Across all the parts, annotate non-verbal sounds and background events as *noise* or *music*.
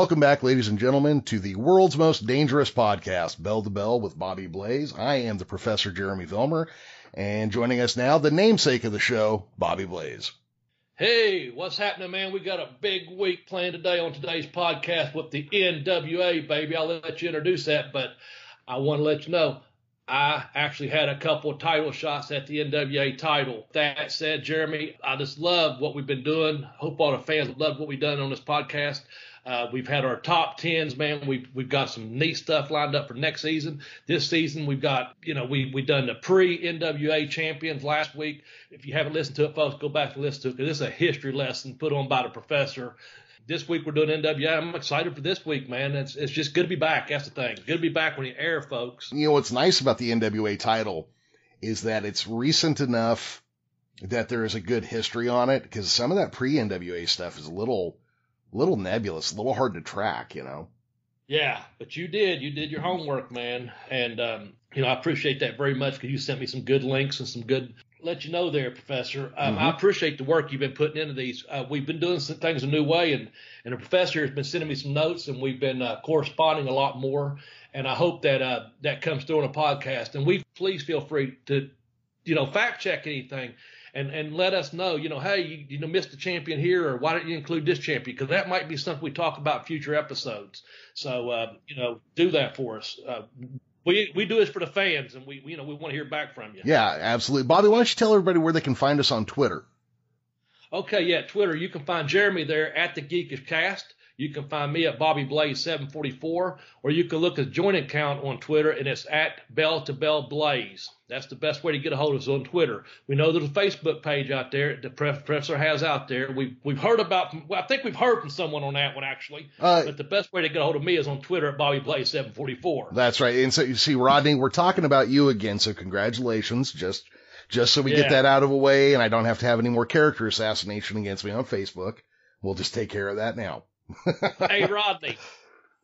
Welcome back, ladies and gentlemen, to the world's most dangerous podcast, Bell to Bell with Bobby Blaze. I am the Professor Jeremy Vilmer, and joining us now, the namesake of the show, Bobby Blaze. Hey, what's happening, man? We got a big week planned today on today's podcast with the NWA, baby. I'll let you introduce that, but I want to let you know I actually had a couple of title shots at the NWA title. That said, Jeremy, I just love what we've been doing. Hope all the fans love what we've done on this podcast. Uh, we've had our top tens, man. We've we've got some neat stuff lined up for next season. This season, we've got you know we we done the pre NWA champions last week. If you haven't listened to it, folks, go back and listen to it because it's a history lesson put on by the professor. This week we're doing NWA. I'm excited for this week, man. It's it's just good to be back. That's the thing. Good to be back when you air, folks. You know what's nice about the NWA title is that it's recent enough that there is a good history on it because some of that pre NWA stuff is a little little nebulous, a little hard to track, you know. Yeah, but you did. You did your homework, man. And, um, you know, I appreciate that very much because you sent me some good links and some good, let you know there, Professor. Um, mm-hmm. I appreciate the work you've been putting into these. Uh, we've been doing some things a new way, and, and the professor has been sending me some notes, and we've been uh, corresponding a lot more. And I hope that uh, that comes through on a podcast. And we please feel free to, you know, fact check anything and and let us know, you know, hey, you, you know, missed a champion here, or why didn't you include this champion? Because that might be something we talk about future episodes. So, uh, you know, do that for us. Uh, we we do this for the fans, and we you know we want to hear back from you. Yeah, absolutely, Bobby. Why don't you tell everybody where they can find us on Twitter? Okay, yeah, Twitter. You can find Jeremy there at the Geekish Cast. You can find me at Bobby Blaze 744, or you can look at the joint account on Twitter, and it's at Bell to Bell Blaze. That's the best way to get a hold of us on Twitter. We know there's a Facebook page out there that professor has out there. We've we've heard about. Well, I think we've heard from someone on that one actually. Uh, but the best way to get a hold of me is on Twitter at Bobby Blaze 744. That's right. And so you see, Rodney, we're talking about you again. So congratulations. Just just so we yeah. get that out of the way, and I don't have to have any more character assassination against me on Facebook. We'll just take care of that now *laughs* hey, Rodney,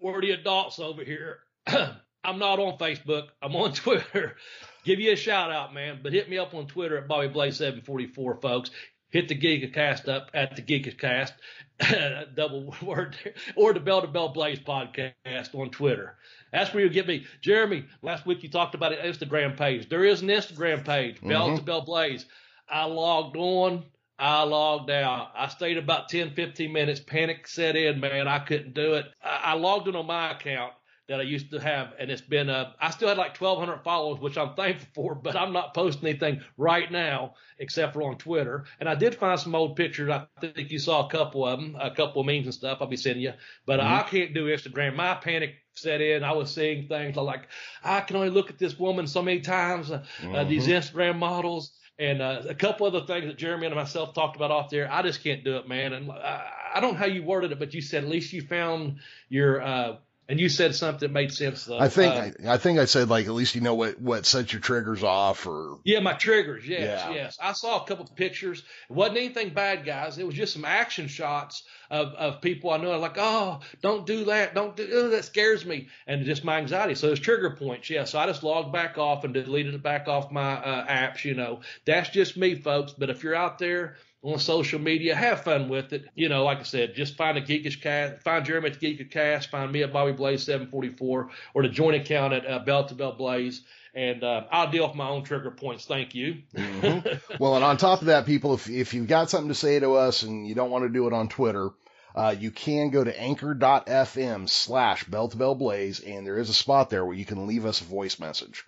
we're the adults over here. *clears throat* I'm not on Facebook. I'm on *laughs* Twitter. Give you a shout out, man. But hit me up on Twitter at Bobby Blaze 744, folks. Hit the Geekish Cast up at the Geekish Cast, *laughs* double word, or the Bell to Bell Blaze podcast on Twitter. That's where you get me. Jeremy, last week you talked about an Instagram page. There is an Instagram page, mm-hmm. Bell to Bell Blaze. I logged on I logged out. I stayed about 10, 15 minutes. Panic set in, man. I couldn't do it. I, I logged in on my account that I used to have, and it's been uh, I still had like 1,200 followers, which I'm *laughs* thankful for, but I'm not posting anything right now except for on Twitter. And I did find some old pictures. I think you saw a couple of them, a couple of memes and stuff. I'll be sending you, but mm-hmm. I can't do Instagram. My panic set in. I was seeing things like I can only look at this woman so many times. Uh, mm-hmm. uh, these mm-hmm. Instagram models and uh, a couple other things that Jeremy and myself talked about off there. I just can't do it, man. And I, I don't know how you worded it, but you said at least you found your uh, and you said something that made sense though. I think uh, I, I, think I said like at least you know what what sets your triggers off or Yeah, my triggers, yes, yeah. yes. I saw a couple of pictures. It wasn't anything bad, guys. It was just some action shots of, of people I know. I'm like, oh, don't do that, don't do oh, that scares me, and just my anxiety. So it's trigger points, yeah. So I just logged back off and deleted it back off my uh, apps. You know, that's just me, folks. But if you're out there on social media. Have fun with it. You know, like I said, just find a Geekish Cast, find Jeremy at the Geekish Cast, find me at Bobby Blaze 744, or the joint account at uh, Bell to Bell Blaze. And uh, I'll deal with my own trigger points. Thank you. mm-hmm. *laughs* Well, and on top of that, people, if, if you've got something to say to us and you don't want to do it on Twitter, uh, you can go to anchor.fm slash bell to bell blaze, and there is a spot there where you can leave us a voice message.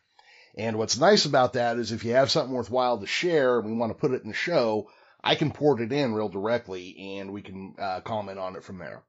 And what's nice about that is if you have something worthwhile to share and we want to put it in the show, I can port it in real directly and we can uh, comment on it from there.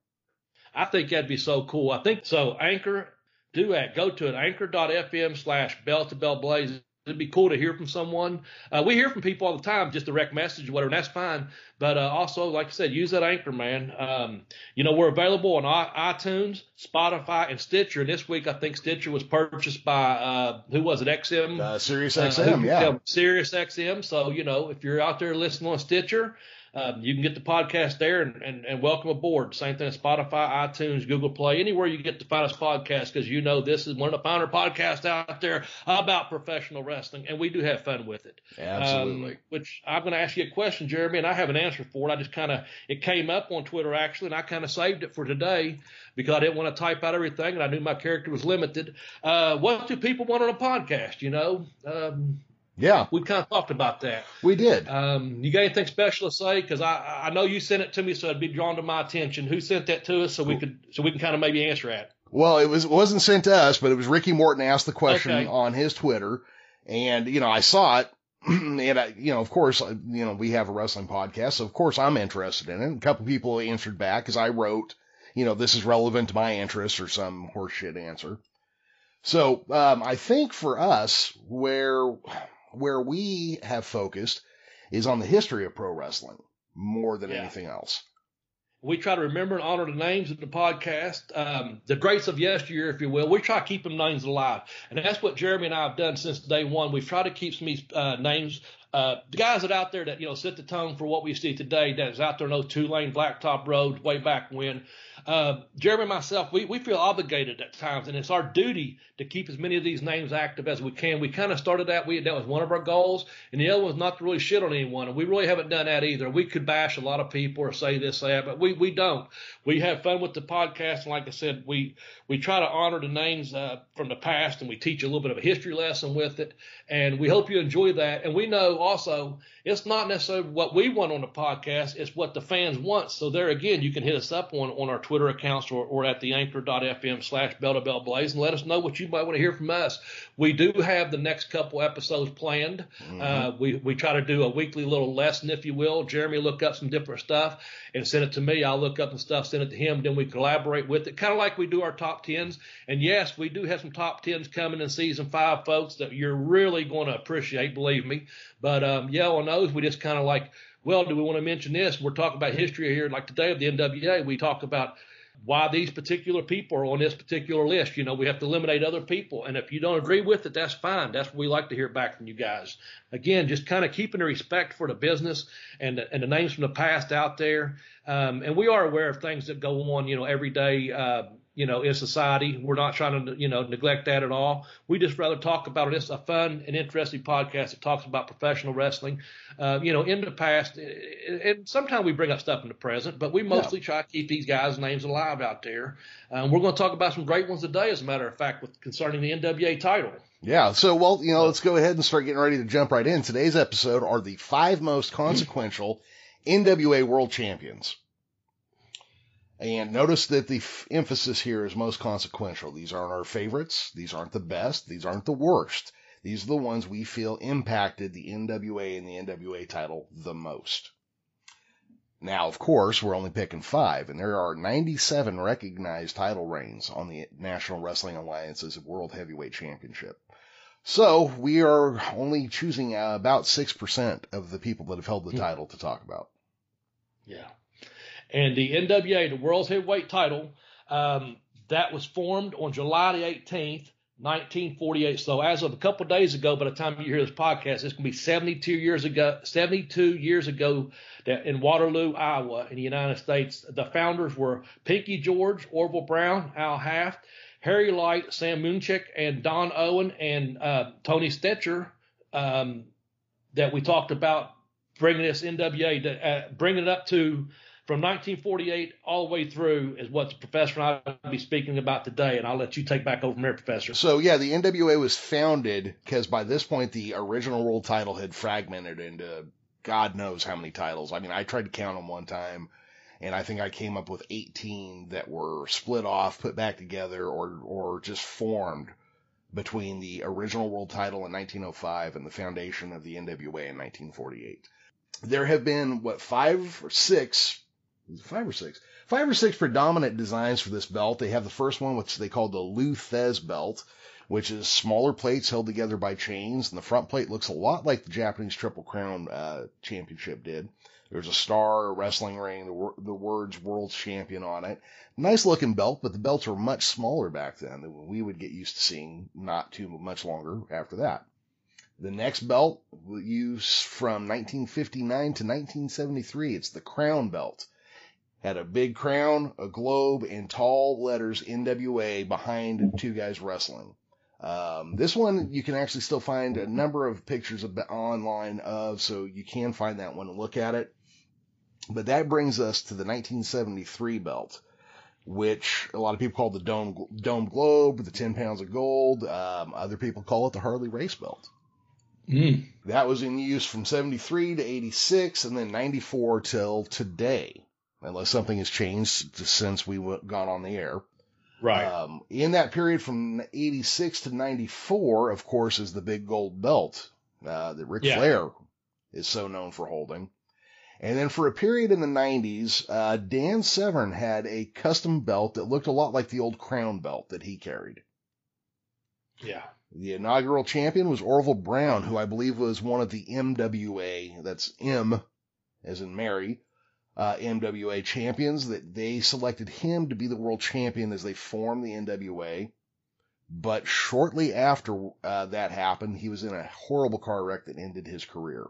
I think that'd be so cool. I think so. Anchor, do that. Go to it. Anchor.fm slash bell to bell blaze It'd be cool to hear from someone. Uh, we hear from people all the time, just direct message or whatever, and that's fine. But uh, also, like I said, use that anchor, man. Um, you know, we're available on iTunes, Spotify, and Stitcher. And this week, I think Stitcher was purchased by uh, who was it? XM, uh, Sirius XM, yeah, Sirius XM. So you know, if you're out there listening on Stitcher, Um, you can get the podcast there and, and, and welcome aboard. Same thing Spotify, iTunes, Google Play, anywhere you get to find us podcast because you know this is one of the finer podcasts out there about professional wrestling, and we do have fun with it. Absolutely. Um, which I'm going to ask you a question, Jeremy, and I have an answer for it. I just kind of it came up on Twitter actually, and I kind of saved it for today because I didn't want to type out everything, and I knew my character was limited. Uh, what do people want on a podcast? You know. Um, yeah, we kind of talked about that. We did. Um, you got anything special to say? Because I I know you sent it to me, so it'd be drawn to my attention. Who sent that to us, so we could so we can kind of maybe answer that. Well, it was it wasn't sent to us, but it was Ricky Morton asked the question Okay. on his Twitter, and you know I saw it, *clears throat* and I, you know of course you know we have a wrestling podcast, so of course I'm interested in it. A couple people answered back because I wrote, you know this is relevant to my interests or some horseshit answer. So um, I think for us where where we have focused is on the history of pro wrestling more than Yeah. anything else. We try to remember and honor the names of the podcast, um, the greats of yesteryear, if you will. We try to keep them names alive, and that's what Jeremy and I have done since day one. We've tried to keep some of these uh, names. Uh, the guys that out there that you know set the tone for what we see today, that is out there in those two lane blacktop roads way back when. Uh, Jeremy and myself, we, we feel obligated at times, and it's our duty to keep as many of these names active as we can. We kind of started that. We that was one of our goals, and the other was not to really shit on anyone, and we really haven't done that either. We could bash a lot of people or say this, that, but we we don't. We have fun with the podcast, and like I said, we we try to honor the names uh, from the past, and we teach a little bit of a history lesson with it, and we hope you enjoy that. And we know also it's not necessarily what we want on the podcast; it's what the fans want. So there again, you can hit us up on on our Twitter accounts or, or at the anchor.fm slash bell to bell blaze and let us know what you might want to hear from us. We do have the next couple episodes planned. Uh, we we try to do a weekly little lesson, if you will. Jeremy look up some different stuff and send it to me. I'll look up some stuff, send it to him. Then we collaborate with it, kind of like we do our top tens. And yes, we do have some top tens coming in season five, folks, that you're really going to appreciate. Believe me. But um, yeah, on those, we just kind of like, well, do we want to mention this? We're talking about history here. Like today of the NWA, we talk about why these particular people are on this particular list. You know, we have to eliminate other people. And if you don't agree with it, that's fine. That's what we like to hear back from you guys. Again, just kind of keeping the respect for the business and the, and the names from the past out there. Um, and we are aware of things that go on, you know, every day, uh, you know, in society. We're not trying to, you know, neglect that at all. We just rather talk about it. It's a fun and interesting podcast that talks about professional wrestling, uh, you know, in the past. And sometimes we bring up stuff in the present, but we mostly try to keep these guys' names alive out there. Um, we're going to talk about some great ones today, as a matter of fact, with concerning the NWA title. Yeah. So, well, you know, let's go ahead and start getting ready to jump right in. Today's episode are the five most consequential NWA World Champions. And notice that the f- emphasis here is most consequential. These aren't our favorites. These aren't the best. These aren't the worst. These are the ones we feel impacted the NWA and the NWA title the most. Now, of course, we're only picking five, and there are 97 recognized title reigns on the National Wrestling Alliance's World Heavyweight Championship. So we are only choosing about 6% of the people that have held the Hmm. title to talk about. Yeah. And the NWA, the World Heavyweight title, um, that was formed on July the 18th, 1948. So as of a couple of days ago, by the time you hear this podcast, it's going to be 72 years ago, 72 years ago that in Waterloo, Iowa, in the United States, the founders were Pinky George, Orville Brown, Al Haft, Harry Light, Sam Muchnick, and Don Owen, and uh, Tony Stecher, um, that we talked about bringing this NWA, to, uh, bringing it up to from 1948 all the way through is what the professor and I will be speaking about today. And I'll let you take back over from there, Professor. So yeah, the NWA was founded because by this point the original world title had fragmented into God knows how many titles. I mean, I tried to count them one time, and I think I came up with 18 that were split off, put back together, or or just formed between the original world title in 1905 and the foundation of the NWA in 1948. There have been what five or six, five or six, five or six predominant designs for this belt. They have the first one, which they call the Lou Thesz belt, which is smaller plates held together by chains, and the front plate looks a lot like the Japanese Triple Crown uh, Championship did. There's a star, a wrestling ring, the, wor- the words World Champion on it. Nice looking belt, but the belts were much smaller back then than we would get used to seeing not too much longer after that. The next belt used from 1959 to 1973. It's the Crown Belt. Had a big crown, a globe, and tall letters NWA behind two guys wrestling. Um, this one you can actually still find a number of pictures of online of, so you can find that one and look at it. But that brings us to the 1973 belt, which a lot of people call the dome dome globe, the 10 pounds of gold. Um, other people call it the Harley Race belt. Mm. That was in use from 73 to 86 and then 94 till today, unless something has changed since we gone on the air. Right. Um, in that period from 86 to 94, of course, is the big gold belt uh, that Ric Yeah. Flair is so known for holding. And then for a period in the 90s, uh, Dan Severn had a custom belt that looked a lot like the old crown belt that he carried. yeah. The inaugural champion was Orville Brown, who I believe was one of the MWA, that's M as in Mary, uh, MWA champions, that they selected him to be the world champion as they formed the NWA. But shortly after uh, that happened, he was in a horrible car wreck that ended his career.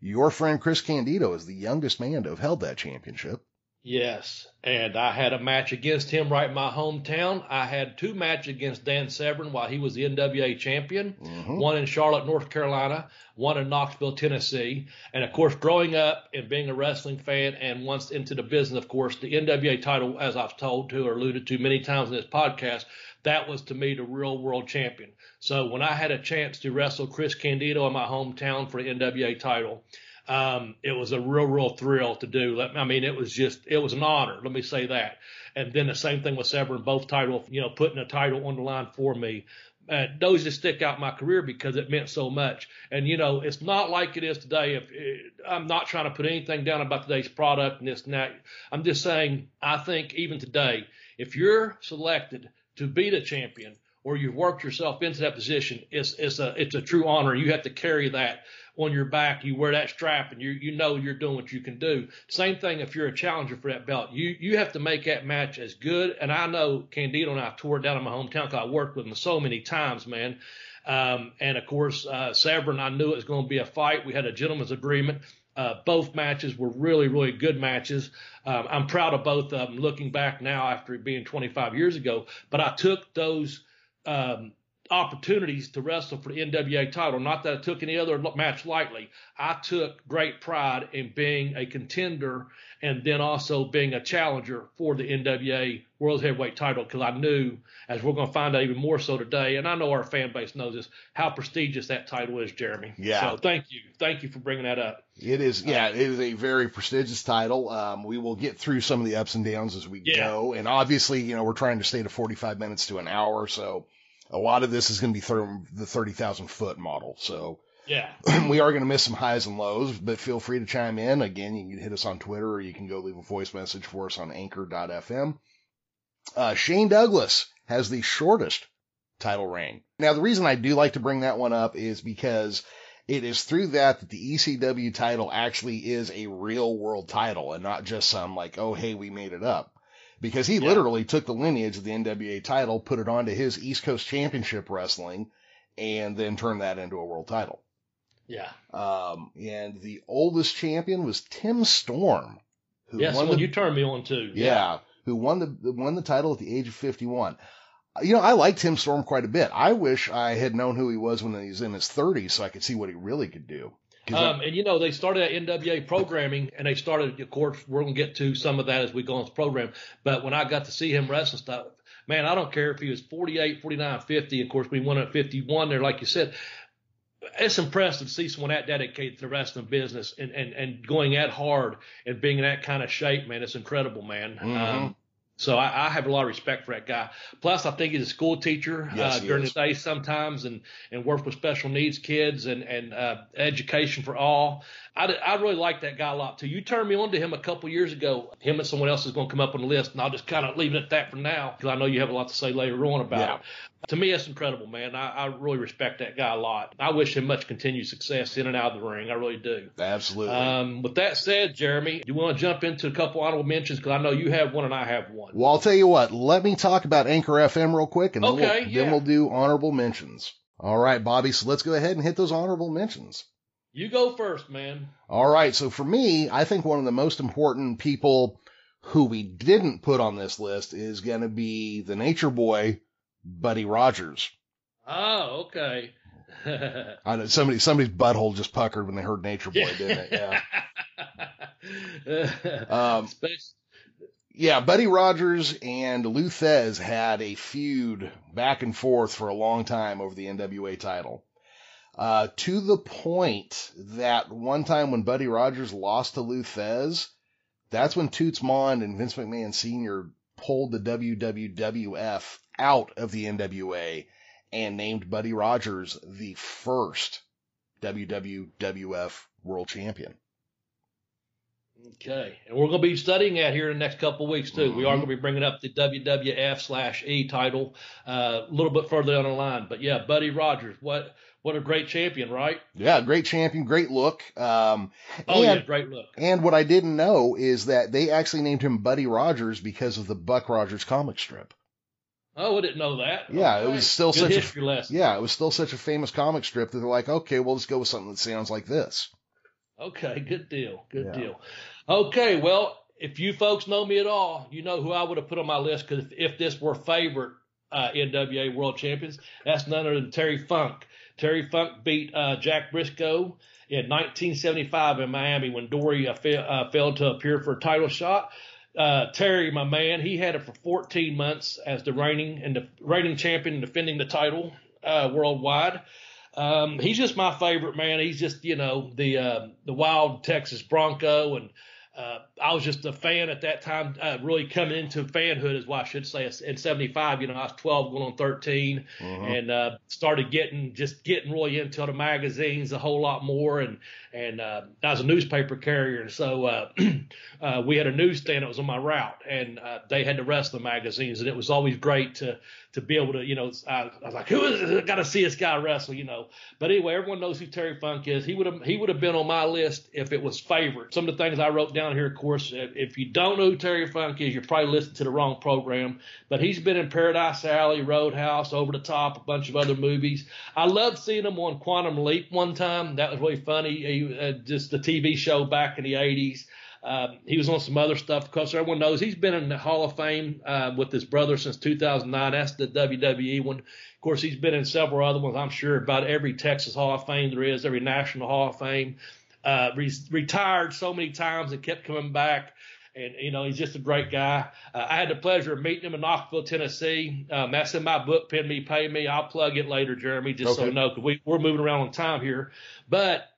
Your friend Chris Candido is the youngest man to have held that championship. Yes, and I had a match against him right in my hometown. I had two matches against Dan Severn while he was the NWA champion. Mhm. One in Charlotte, North Carolina, one in Knoxville, Tennessee. And of course, growing up and being a wrestling fan and once into the business, of course, the NWA title, as I've told to or alluded to many times in this podcast, that was to me the real world champion. So when I had a chance to wrestle Chris Candido in my hometown for the NWA title, um, it was a real, real thrill to do. I mean, it was just, it was an honor. Let me say that. And then the same thing with Severn, both title, you know, putting a title on the line for me. Uh, those just stick out my career because it meant so much. And you know, it's not like it is today. If I'm not trying to put anything down about today's product and this and that, I'm just saying I think even today, if you're selected to be the champion or you've worked yourself into that position, it's it's a it's a true honor. You have to carry that on your back. You wear that strap, and you you know you're doing what you can do. Same thing if you're a challenger for that belt. You you have to make that match as good. And I know Candido and I toured down in my hometown because I worked with him so many times, man. Um, and of course, uh, Severn, I knew it was going to be a fight. We had a gentleman's agreement. Uh, both matches were really, really good matches. Um, I'm proud of both of them looking back now after it being 25 years ago. But I took those um, opportunities to wrestle for the NWA title. Not that I took any other match lightly. I took great pride in being a contender and then also being a challenger for the NWA World Heavyweight title because I knew, as we're going to find out even more so today, and I know our fan base knows this, how prestigious that title is, Jeremy. Yeah. So thank you. Thank you for bringing that up. It is, yeah, it is a very prestigious title. Um, we will get through some of the ups and downs as we Yeah. go. And obviously, you know, we're trying to stay to 45 minutes to an hour. So a lot of this is going to be through the 30,000 foot model. So Yeah. *clears throat* we are going to miss some highs and lows, but feel free to chime in. Again, you can hit us on Twitter or you can go leave a voice message for us on anchor.fm. Uh, Shane Douglas has the shortest title reign. Now, the reason I do like to bring that one up is because it is through that that the ECW title actually is a real world title and not just some like, oh, hey, we made it up. Because he Yeah. literally took the lineage of the NWA title, put it onto his East Coast Championship Wrestling, and then turned that into a world title. Yeah. Um, and the oldest champion was Tim Storm, who Yes, won the, you turned me on to. yeah, who won the won the title at the age of 51. You know, I like Tim Storm quite a bit. I wish I had known who he was when he was in his 30s so I could see what he really could do. Um, and you know, they started at NWA programming and they started, of course, we're going to get to some of that as we go on this program. But when I got to see him wrestle stuff, man, I don't care if he was 48, 49, 50. Of course, we won at 51 there, like you said. It's impressive to see someone that dedicated to the wrestling business and, and, and going at hard and being in that kind of shape, man. It's incredible, man. Mhm. Um, so I, I have a lot of respect for that guy. Plus, I think he's a school teacher Yes, uh, during is. the day sometimes, and and work with special needs kids and and uh, education for all. I, I really like that guy a lot too. You turned me on to him a couple years ago. Him and someone else is going to come up on the list, and I'll just kind of leave it at that for now because I know you have a lot to say later on about Yeah. it. To me, that's incredible, man. I, I really respect that guy a lot. I wish him much continued success in and out of the ring. I really do. Absolutely. Um, with that said, Jeremy, do you want to jump into a couple honorable mentions because I know you have one and I have one. well, I'll tell you what. Let me talk about Anchor FM real quick, and then, we'll, yeah. then we'll do honorable mentions. All right, Bobby. So let's go ahead and hit those honorable mentions. You go first, man. All right. So for me, I think one of the most important people who we didn't put on this list is going to be the nature boy, Buddy Rogers. Oh, okay. *laughs* I know somebody somebody's butthole just puckered when they heard Nature Boy, didn't it? Yeah. *laughs* um, yeah, Buddy Rogers and Lou Thesz had a feud back and forth for a long time over the NWA title. Uh, to the point that one time when Buddy Rogers lost to Lou Thesz, that's when Toots Mondt and Vince McMahon Sr. pulled the WWF out of the NWA and named Buddy Rogers the first WWF World Champion. Okay, and we're going to be studying that here in the next couple of weeks too. Mm-hmm. We are mm-hmm. going to be bringing up the WWF slash E title uh, a little bit further down the line. But yeah, Buddy Rogers, what what a great champion, right? Yeah, great champion, great look. Um, oh and, yeah, great look. And what I didn't know is that they actually named him Buddy Rogers because of the Buck Rogers comic strip. Oh, I didn't know that. Yeah, okay. it was still Good such history a lesson. yeah, it was still such a famous comic strip that they're like, okay, well, let's go with something that sounds like this. Okay, good deal, good yeah. deal. Okay, well, if you folks know me at all, you know who I would have put on my list because if, if, this were favorite uh, NWA World Champions, that's none other than Terry Funk. Terry Funk beat uh, Jack Brisco in 1975 in Miami when Dory uh, fa- uh, failed to appear for a title shot uh, Terry, my man, he had it for 14 months as the reigning and the reigning champion defending the title uh, worldwide. Um, he's just my favorite man. He's just you know the uh, the wild Texas Bronco and uh, I was just a fan at that time, uh, really coming into fanhood is what I should say. In '75, you know, I was 12 going on 13, uh-huh. and uh, started getting just getting really into the magazines a whole lot more. And and uh, I was a newspaper carrier, and so uh, *clears throat* uh, we had a newsstand that was on my route, and uh, they had the rest of the magazines, and it was always great to to be able to, you know, I, I was like, who is it? Got to see this guy wrestle, you know. But anyway, everyone knows who Terry Funk is. He would have he would have been on my list if it was favorite. Some of the things I wrote down here, of course, if you don't know who Terry Funk is, you're probably listening to the wrong program. But he's been in Paradise Alley, Roadhouse, Over the Top, a bunch of other movies. I loved seeing him on Quantum Leap one time. That was really funny. He, uh, just the TV show back in the 80s. Um, he was on some other stuff because everyone knows he's been in the Hall of Fame uh, with his brother since 2009. That's the WWE one. Of course, he's been in several other ones. I'm sure about every Texas Hall of Fame there is, every National Hall of Fame. Uh, re- retired so many times and kept coming back. And, you know, he's just a great guy. Uh, I had the pleasure of meeting him in Knoxville, Tennessee. Um, that's in my book, Pin Me, Pay Me. I'll plug it later, Jeremy, just okay. so you know, because we, we're moving around on time here. But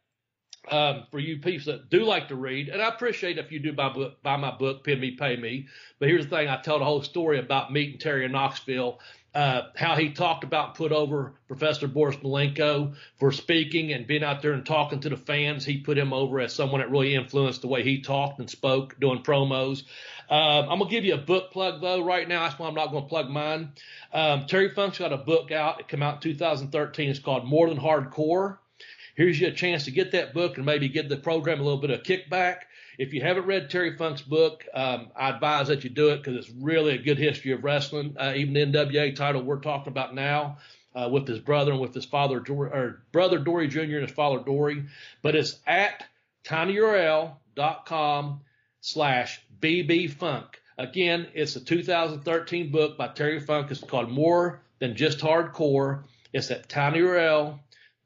um, for you people that do like to read, and I appreciate if you do buy, book, buy my book, Pin Me, Pay Me. But here's the thing: I tell the whole story about meeting Terry in Knoxville, uh, how he talked about put over Professor Boris Malenko for speaking and being out there and talking to the fans. He put him over as someone that really influenced the way he talked and spoke, doing promos. Um, I'm gonna give you a book plug though right now. That's why I'm not gonna plug mine. Um, Terry Funk's got a book out. It came out in 2013. It's called More Than Hardcore Here's your chance to get that book and maybe give the program a little bit of kickback. If you haven't read Terry Funk's book, um, I advise that you do it because it's really a good history of wrestling. Uh, even the NWA title we're talking about now. Uh, with his brother and with his father, or brother Dory Jr. and his father Dory. But it's at tinyurl.com slash bbfunk. Again, it's a 2013 book by Terry Funk. It's called More Than Just Hardcore. It's at tinyurl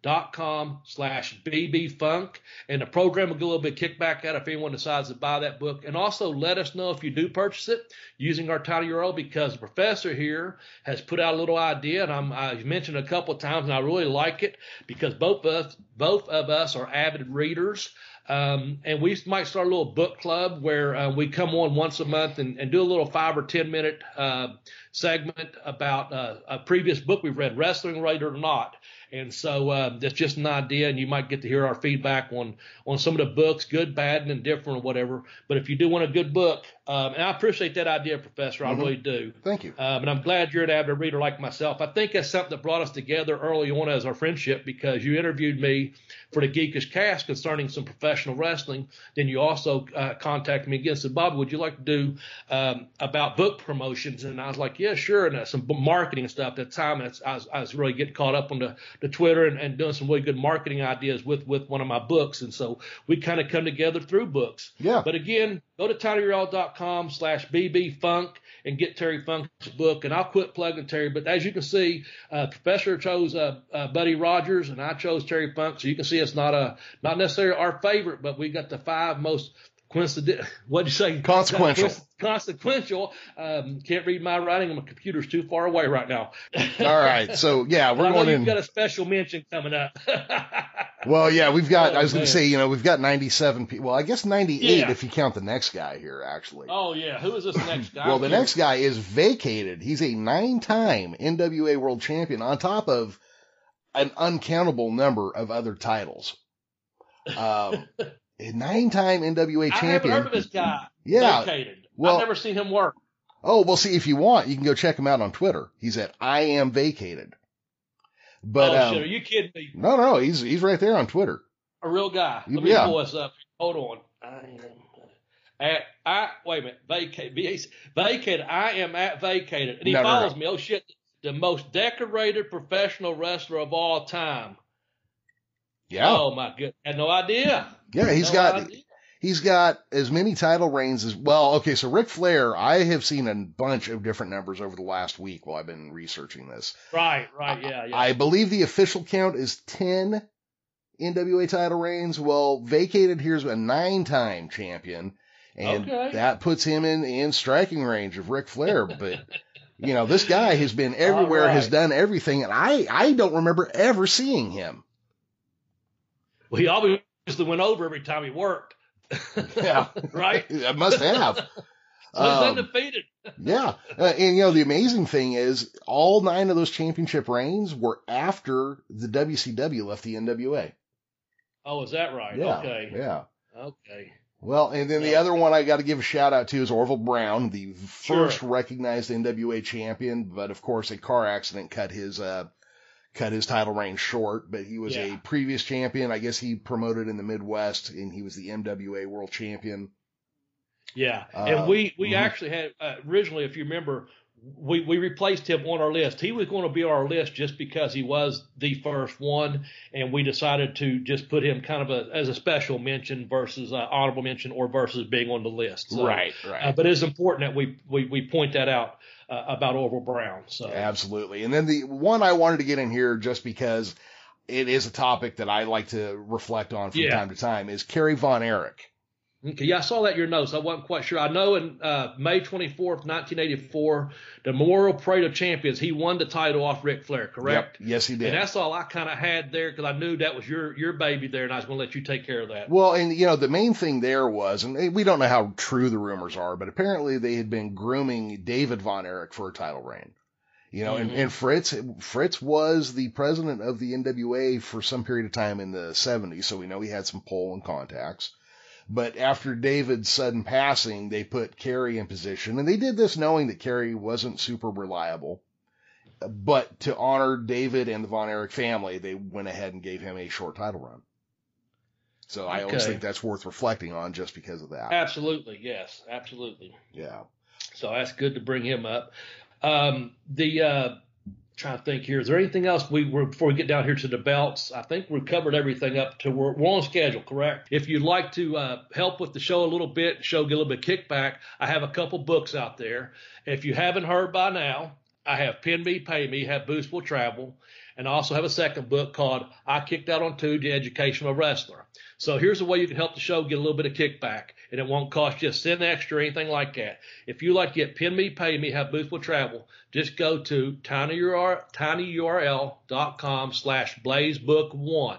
dot com slash bbfunk and the program will get a little bit kickback out if anyone decides to buy that book. And also let us know if you do purchase it using our tiny url because the professor here has put out a little idea and I'm, i've mentioned a couple of times and i really like it because both of us both of us are avid readers. Um, and we might start a little book club where uh, we come on once a month and, and, do a little five or ten minute uh, segment about uh, a previous book we've read, wrestling related or not. And so uh, that's just an idea, and you might get to hear our feedback on on some of the books, good, bad, and indifferent, or whatever. But if you do want a good book, um, and I appreciate that idea, Professor, I mm-hmm. really do. Thank you. Um, and I'm glad you're an avid reader like myself. I think that's something that brought us together early on as our friendship because you interviewed me for the Geekish Cast concerning some professional wrestling. Then you also uh, contacted me again and said, Bob, would you like to do um, about book promotions? And I was like, yeah, sure. And uh, some marketing stuff at the time. And I was, I was really getting caught up on the, the Twitter and, and doing some really good marketing ideas with with one of my books, and so we kind of come together through books. Yeah. But again, go to tinyurl.com slash bbfunk and get Terry Funk's book, and I'll quit plugging Terry. But as you can see, uh, Professor chose uh, uh, Buddy Rogers, and I chose Terry Funk. So you can see it's not a not necessarily our favorite, but we got the five most coincident. *laughs* What'd you say? Consequential. Consequential. Um, can't read my writing. My computer's too far away right now. *laughs* All right. So yeah, we're going you've in. got a special mention coming up. *laughs* Well, yeah, we've got. Oh, I was going to say, you know, we've got 97 people. Well, I guess 98 Yeah. if you count the next guy here, actually. oh yeah, who is this next guy? well, the next guy is vacated. He's a nine-time NWA World Champion on top of an uncountable number of other titles. Um, nine-time NWA champion. I haven't heard of this guy. Yeah. Vacated. Well- I've never seen him work. Oh, well, see, if you want, you can go check him out on Twitter. He's at I am vacated. But oh um, shit, are you kidding me? no, no, he's he's right there on Twitter. A real guy. Let me Yeah. pull this up. Hold on. I am at I wait a minute. Vacated. Vacated. I am at vacated, and he No, no, no. follows me. Oh shit! The most decorated professional wrestler of all time. Yeah, Oh my good. I had no idea. Yeah, he's No got idea. he's got as many title reigns as well. Okay, so Ric Flair, I have seen a bunch of different numbers over the last week while I've been researching this. Right. Right. Yeah. Yeah. I believe the official count is ten NWA title reigns. Well, vacated here's a nine-time champion, and Okay. that puts him in in striking range of Ric Flair. But you know, this guy has been *laughs* everywhere, All has done everything, and I I don't remember ever seeing him. well, he obviously went over every time he worked. *laughs* Yeah. right. *laughs* I must have. He's Um, undefeated. *laughs* Yeah. Uh, and, you know, the amazing thing is all nine of those championship reigns were after the WCW left the NWA. Oh, is that right? Yeah. Okay. Yeah. Okay. Well, and then the other one I got to give a shout out to is Orville Brown, the Sure. first recognized NWA champion, but of course a car accident cut his, uh, cut his title reign short, but he was Yeah. a previous champion. I guess he promoted in the Midwest and he was the MWA world champion. Yeah, Uh, and we we mhm. actually had uh, originally, if you remember, we we replaced him on our list. He was going to be on our list just because he was the first one, and we decided to just put him kind of a, as a special mention versus uh, honorable mention or versus being on the list. So, right. Uh, but it's important that we we, we point that out uh, about Orville Brown. So Absolutely. And then the one I wanted to get in here just because it is a topic that I like to reflect on from Yeah. time to time is Kerry Von Erich. Okay, yeah, I saw that in your notes. I wasn't quite sure. I know in uh, May 24th, 1984, the Memorial Parade of Champions, he won the title off Ric Flair, correct? Yep. Yes, he did. And that's all I kind of had there because I knew that was your your baby there, and I was going to let you take care of that. Well, and you know, the main thing there was, and we don't know how true the rumors are, but apparently they had been grooming David Von Erich for a title reign. You know, and, Mhm. and Fritz, Fritz was the president of the NWA for some period of time in the 70s, so we know he had some pull and contacts. But after David's sudden passing, they put Kerry in position, and they did this knowing that Kerry wasn't super reliable. But to honor David and the Von Erich family, they went ahead and gave him a short title run. So I always think that's worth reflecting on just because of that. Absolutely, yes, absolutely. Yeah. So that's good to bring him up. Um, the uh, trying to think here. Is there anything else we were before we get down here to the belts? I think we've covered everything up to we're, we're on schedule, correct? If you'd like to uh, help with the show a little bit, show get a little bit kickback, I have a couple books out there. If you haven't heard by now, I have Pin Me, Pay Me, have Boots Will Travel, and I also have a second book called I Kicked Out on Two, The Educational Wrestler. So here's the way you can help the show get a little bit of kickback, and it won't cost you a cent extra or anything like that. If you like to get Pin Me, Pay Me, have Boots will travel, just go to tinyurl, tinyurl.com slash blazebook1.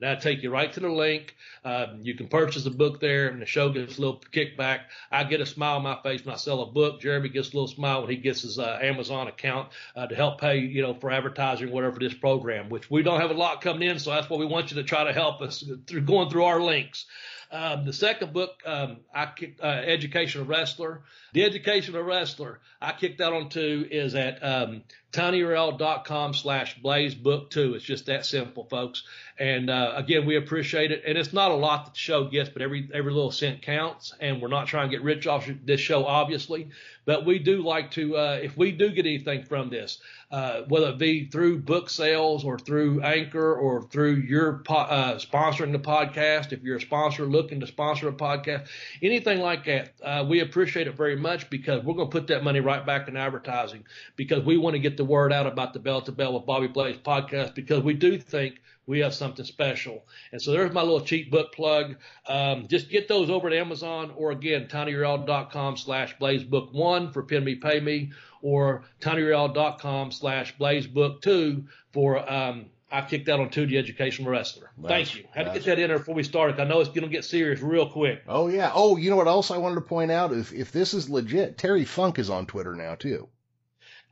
That'll take you right to the link. Um, you can purchase a book there, and the show gets a little kickback. I get a smile on my face when I sell a book. Jeremy gets a little smile when he gets his uh, Amazon account uh, to help pay, you know, for advertising whatever this program, which we don't have a lot coming in, so that's why we want you to try to help us through going through our links. Um, the second book, um, I kicked, uh, Educational Wrestler. The Educational Wrestler, I kicked that on two is at um, tinyurl.com slash blaze book two. It's just that simple, folks. And uh, again, we appreciate it, and it's not a lot that the show gets, but every every little cent counts. And we're not trying to get rich off this show, obviously, but we do like to, uh, if we do get anything from this, uh, whether it be through book sales or through Anchor or through your po- uh, sponsoring the podcast, if you're a sponsor looking to sponsor a podcast, anything like that, uh, we appreciate it very much because we're going to put that money right back in advertising because we want to get the word out about the Bell to Bell with Bobby Blaze podcast because we do think we have something special. And so there's my little cheap book plug. Um, just get those over to Amazon or again, tinyurl.com slash blazebook1 for pin me, pay me, or tinyurl.com slash blazebook2 for, um, I kicked out on two the educational wrestler. Thank you. Had to get that in there before we started. I know it's going to get serious real quick. Oh yeah. Oh, you know what else I wanted to point out? If if this is legit, Terry Funk is on Twitter now too.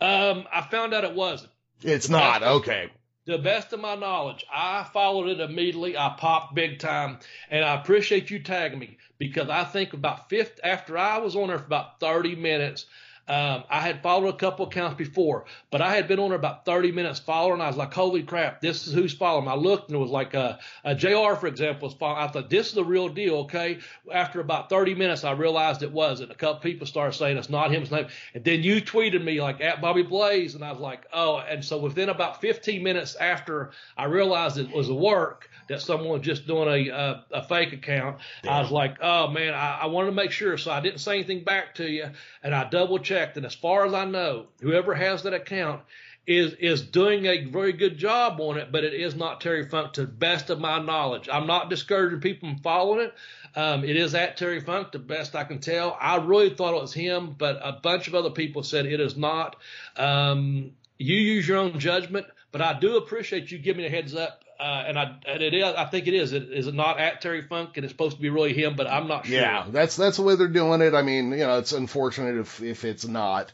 Um, I found out it wasn't. It's not. Okay the best of my knowledge, I followed it immediately. I popped big time, and I appreciate you tagging me because I think about fifth after I was on there for about 30 minutes. Um, I had followed a couple accounts before, but I had been on about 30 minutes following. I was like, holy crap, this is who's following. I looked and it was like a, a JR, for example, was following. I thought, this is the real deal, okay? After about 30 minutes, I realized it wasn't. A couple people started saying it's not him, it's not him. And then you tweeted me like at Bobby Blaze, and I was like, oh. And so within about 15 minutes after I realized it was a work, that someone was just doing a, a, a fake account. Damn. I was like, oh man, I, I wanted to make sure. So I didn't say anything back to you and I double checked. And as far as I know, whoever has that account is, is doing a very good job on it, but it is not Terry Funk to the best of my knowledge. I'm not discouraging people from following it. Um, it is at Terry Funk, the best I can tell. I really thought it was him, but a bunch of other people said it is not. Um, you use your own judgment, but I do appreciate you giving me a heads up uh, and I and it is. I think it is. It, is it not at Terry Funk? And it's supposed to be really him, but I'm not sure. Yeah, that's that's the way they're doing it. I mean, you know, it's unfortunate if if it's not.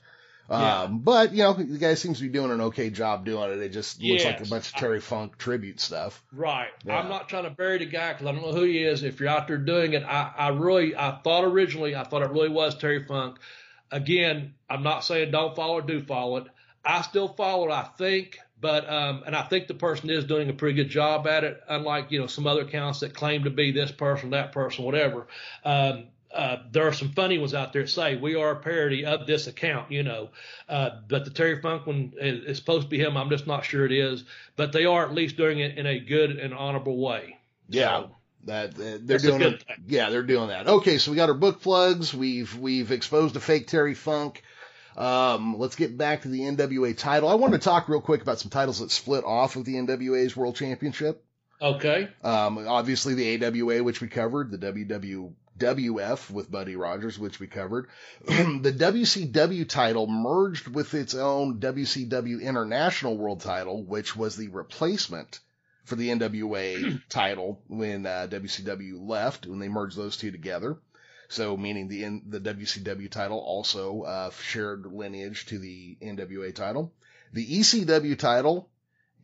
Yeah. Um, but you know, the guy seems to be doing an okay job doing it. It just looks like a bunch of Terry I, Funk tribute stuff. Right. Yeah. I'm not trying to bury the guy because I don't know who he is. If you're out there doing it, I, I really, I thought originally, I thought it really was Terry Funk. Again, I'm not saying don't follow or do follow it. I still follow it. I think but um, and I think the person is doing a pretty good job at it, unlike you know some other accounts that claim to be this person, that person, whatever. Um, uh, there are some funny ones out there that say we are a parody of this account, you know. Uh, but the Terry Funk one is, is, supposed to be him. I'm just not sure it is. But they are at least doing it in a good and honorable way. Yeah. So, that uh, they're doing it. Yeah, they're doing that. Okay, so we got our book plugs. We've we've exposed a fake Terry Funk. Um, let's get back to the NWA title. I wanted to talk real quick about some titles that split off of the NWA's World Championship. Okay. Um, obviously the AWA, which we covered, the WWF with Buddy Rogers, which we covered. *clears throat* the WCW title merged with its own WCW International World title, which was the replacement for the NWA *clears throat* title when uh, WCW left, when they merged those two together. So meaning the in, the WCW title also uh, shared lineage to the NWA title, the ECW title,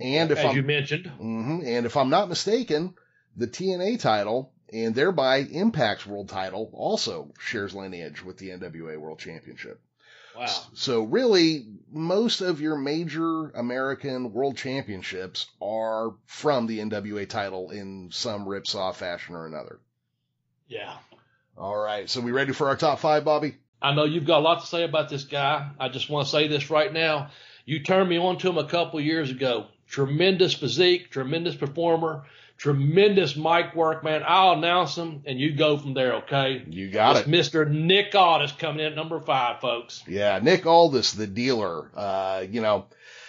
and if as I'm, you mentioned, mm-hmm, and if I'm not mistaken, the TNA title and thereby Impact's world title also shares lineage with the NWA World Championship. Wow. So really, most of your major American world championships are from the NWA title in some ripsaw fashion or another. Yeah. All right. So we ready for our top five, Bobby? I know you've got a lot to say about this guy. I just want to say this right now. You turned me on to him a couple years ago. Tremendous physique, tremendous performer, tremendous mic work, man. I'll announce him and you go from there, okay? You got it's it. Mr. Nick Aldis coming in at number five, folks. Yeah, Nick Aldis, the dealer. Uh, you know,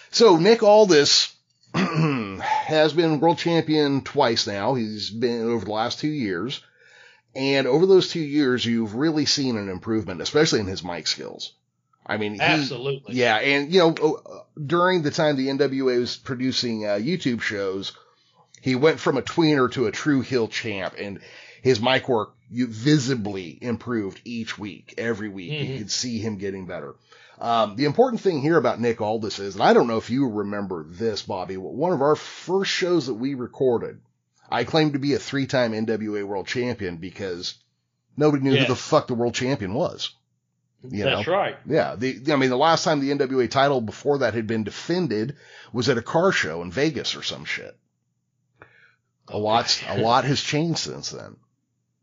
so Nick Aldis *clears throat* has been world champion twice now. He's been over the last two years. And over those two years, you've really seen an improvement, especially in his mic skills. I mean, he, absolutely. Yeah. And, you know, uh, during the time the NWA was producing uh, YouTube shows, he went from a tweener to a true heel champ and his mic work you visibly improved each week, every week. Mm-hmm. You could see him getting better. Um, the important thing here about Nick Aldis is, and I don't know if you remember this, Bobby, one of our first shows that we recorded, I claim to be a three-time NWA world champion because nobody knew yes. who the fuck the world champion was. You That's know? right. Yeah. The, I mean, the last time the NWA title before that had been defended was at a car show in Vegas or some shit. A lot, a *laughs* lot has changed since then.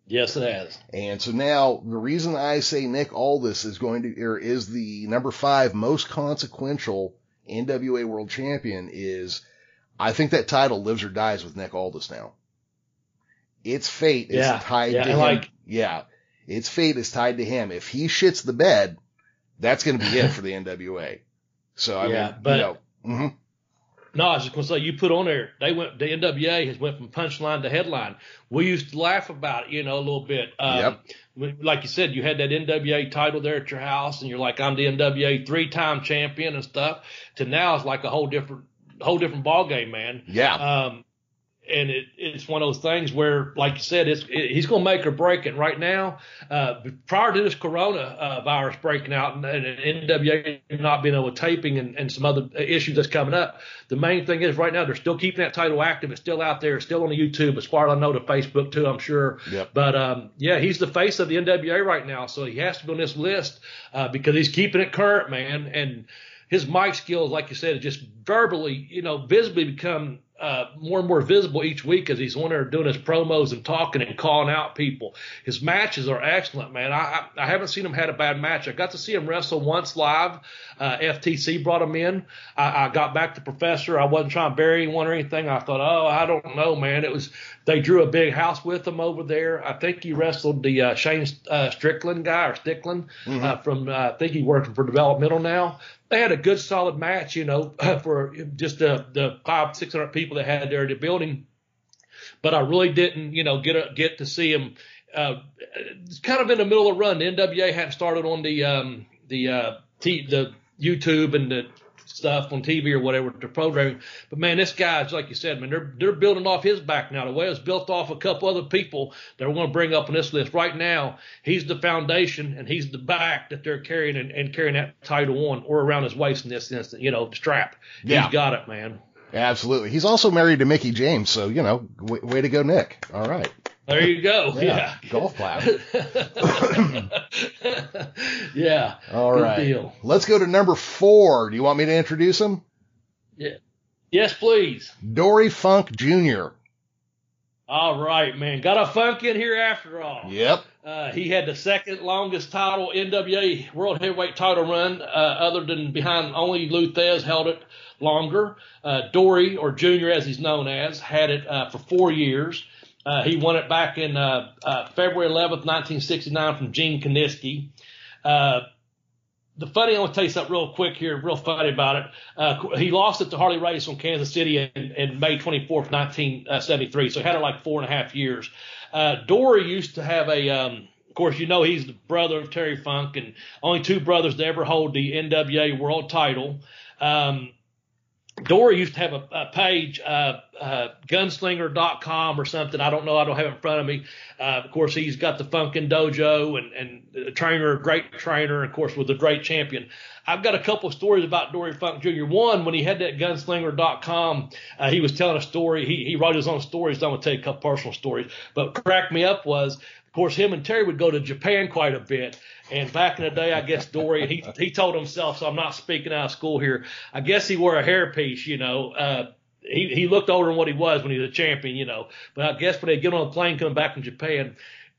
Yes, it has. And so now the reason I say Nick Aldis is going to, or is the number five most consequential NWA world champion is I think that title lives or dies with Nick Aldis now. Its fate is Yeah, tied yeah, to him. like- yeah. Its fate is tied to him. If he shits the bed, that's going to be it for the NWA. So I Yeah, mean, but- you know, mhm. No, I was just gonna say you put on there. They went. The NWA has went from punchline to headline. We used to laugh about it, you know, a little bit. Um, Yep. Like you said, you had that NWA title there at your house, and you're like, I'm the NWA three-time champion and stuff. To now, it's like a whole different, whole different ball game, man. yeah, Um, and it, it's one of those things where, like you said, it's it, he's going to make or break it. Right now, uh, prior to this Corona uh, virus breaking out and, and NWA not being able to taping and, and some other issues that's coming up, the main thing is right now they're still keeping that title active. It's still out there. It's still on the YouTube, as far as I know, to Facebook too. I'm sure. Yep. But um, yeah, he's the face of the NWA right now, so he has to be on this list uh, because he's keeping it current, man. And his mic skills, like you said, just verbally, you know, visibly become uh, more and more visible each week as he's on there doing his promos and talking and calling out people. His matches are excellent, man. I I, I haven't seen him had a bad match. I got to see him wrestle once live. Uh, FTC brought him in. I, I got back to Professor. I wasn't trying to bury anyone or anything. I thought, oh, I don't know, man. It was they drew a big house with him over there. I think he wrestled the uh, Shane uh, Strickland guy or Stickland uh, from. Uh, I think he working for Developmental now they had a good solid match, you know, *laughs* for just the the five six hundred people that had there in the building. But I really didn't, you know, get a, get to see them. Uh, it's kind of in the middle of the run. The NWA hadn't started on the um, the uh, t- the YouTube and the stuff on TV or whatever the programming. But man, this guy's like you said, man, they're they're building off his back now. The way it's built off a couple other people that we're going to bring up on this list right now. He's the foundation and he's the back that they're carrying and, and carrying that title on or around his waist in this instant. You know, the strap. Yeah. He's got it, man. absolutely. He's also married to Mickie James, so you know, w- way to go, Nick. All right, There you go. *laughs* Yeah. golf clap. *laughs* yeah. All Good deal. let's go to number four. Do you want me to introduce him? Yeah. Yes, please. Dory Funk Jr. All right, man. Got a funk in here after all. Yep. Uh, he had the second longest title NWA World Heavyweight title run, uh, other than behind only Lou Thesz held it longer. Uh, Dory, or Junior as he's known as, had it uh, for four years. Uh, he won it back in uh, uh, February 11th, 1969 from Gene Kiniski. Uh, the funny, I want to tell you something real quick here, real funny about it. Uh, he lost it to Harley Race on Kansas City in, in May 24th, 1973. So he had it like four and a half years. Uh, Dory used to have a, um, of course, you know, he's the brother of Terry Funk and only two brothers to ever hold the NWA world title. Um, Dory used to have a, a page, uh, uh, gunslinger.com or something. I don't know. I don't have it in front of me. Uh, of course, he's got the Funkin' Dojo and, and a trainer, a great trainer, of course, with a great champion. I've got a couple of stories about Dory Funk Jr. One, when he had that gunslinger.com, uh, he was telling a story. He, he wrote his own stories. I'm going to tell you a couple personal stories. But cracked me up was, of course, him and Terry would go to Japan quite a bit. And back in the day, I guess Dory, he, he told himself, so I'm not speaking out of school here. I guess he wore a hairpiece, you know, uh, he, he looked older than what he was when he was a champion, you know. But I guess when they get on a plane coming back from Japan,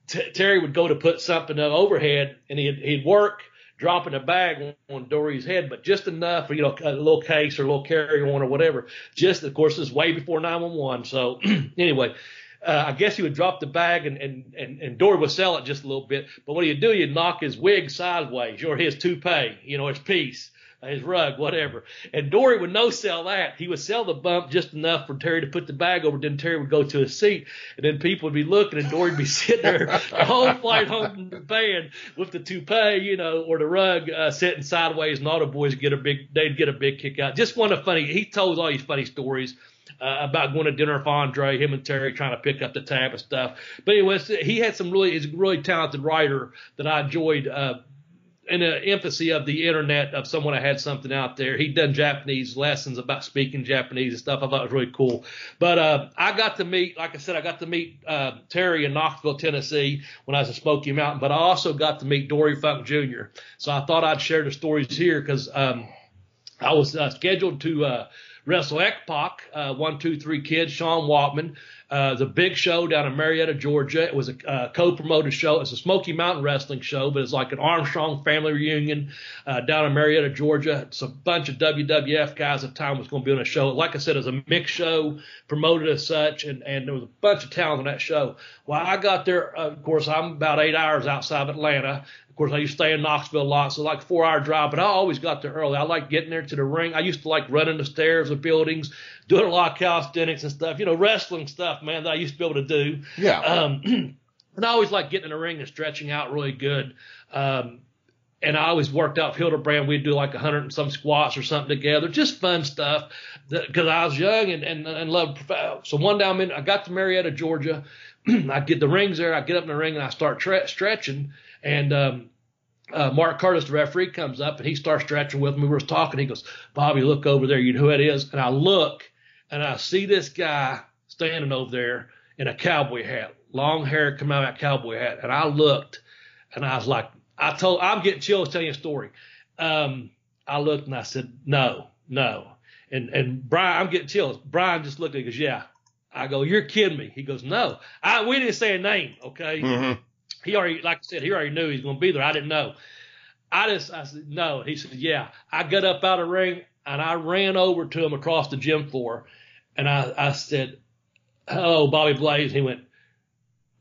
T- Terry would go to put something up overhead, and he'd he'd work dropping a bag on Dory's head, but just enough you know a little case or a little carry on or whatever. Just of course, this is way before 911. So *clears throat* anyway. Uh, I guess he would drop the bag and, and, and, and Dory would sell it just a little bit. But what he'd do, You'd knock his wig sideways or his toupee, you know, his piece his rug, whatever. And Dory would no sell that. He would sell the bump just enough for Terry to put the bag over. Then Terry would go to his seat, and then people would be looking, and Dory would be *laughs* sitting there, the whole flight home from the band with the toupee, you know, or the rug uh, sitting sideways, and all the boys get a big, they'd get a big kick out. Just one of funny. He told all these funny stories. Uh, about going to dinner with Andre, him and Terry trying to pick up the tab and stuff. But anyways, he had some really, he's a really talented writer that I enjoyed, uh, in the infancy of the internet of someone that had something out there. He'd done Japanese lessons about speaking Japanese and stuff. I thought it was really cool. But uh, I got to meet, like I said, I got to meet uh, Terry in Knoxville, Tennessee when I was in Smoky Mountain. But I also got to meet Dory Funk Jr. So I thought I'd share the stories here because um, I was uh, scheduled to wrestle X-Pac, uh, one, two, three kids, Sean Waltman. Uh, the big show down in Marietta, Georgia. It was a uh, co-promoted show. It's a Smoky Mountain Wrestling show, but it's like an Armstrong family reunion uh, down in Marietta, Georgia. It's a bunch of WWF guys at the time was going to be on a show. Like I said, it was a mixed show, promoted as such, and, and there was a bunch of talent on that show. Well, I got there, uh, of course, I'm about eight hours outside of Atlanta. Course, I used to stay in Knoxville a lot, so like four hour drive, but I always got there early. I like getting there to the ring. I used to like running the stairs of buildings, doing a lot of calisthenics and stuff, you know, wrestling stuff, man, that I used to be able to do. Yeah. Um, *clears throat* and I always like getting in the ring and stretching out really good. Um, and I always worked out with Hildebrand. We'd do like a hundred and some squats or something together, just fun stuff. Because I was young and and, and loved. So one day I'm in, I got to Marietta, Georgia. *clears throat* I get the rings there. I get up in the ring and I start tre- stretching. And um, uh, Mark Curtis, the referee, comes up and he starts stretching with me. We were talking. He goes, Bobby, look over there. You know who it is? And I look and I see this guy standing over there in a cowboy hat, long hair coming out of that cowboy hat. And I looked and I was like, I told, I'm getting chills telling you a story. Um, I looked and I said, no, no. And, and Brian, I'm getting chills. Brian just looked at me and goes, yeah. I go, you're kidding me. He goes, no, I, we didn't say a name. Okay. Mm-hmm. He already, like I said, he already knew he was going to be there. I didn't know. I just, I said, no. He said, yeah. I got up out of the ring and I ran over to him across the gym floor and I, I said, hello, Bobby Blaze. He went,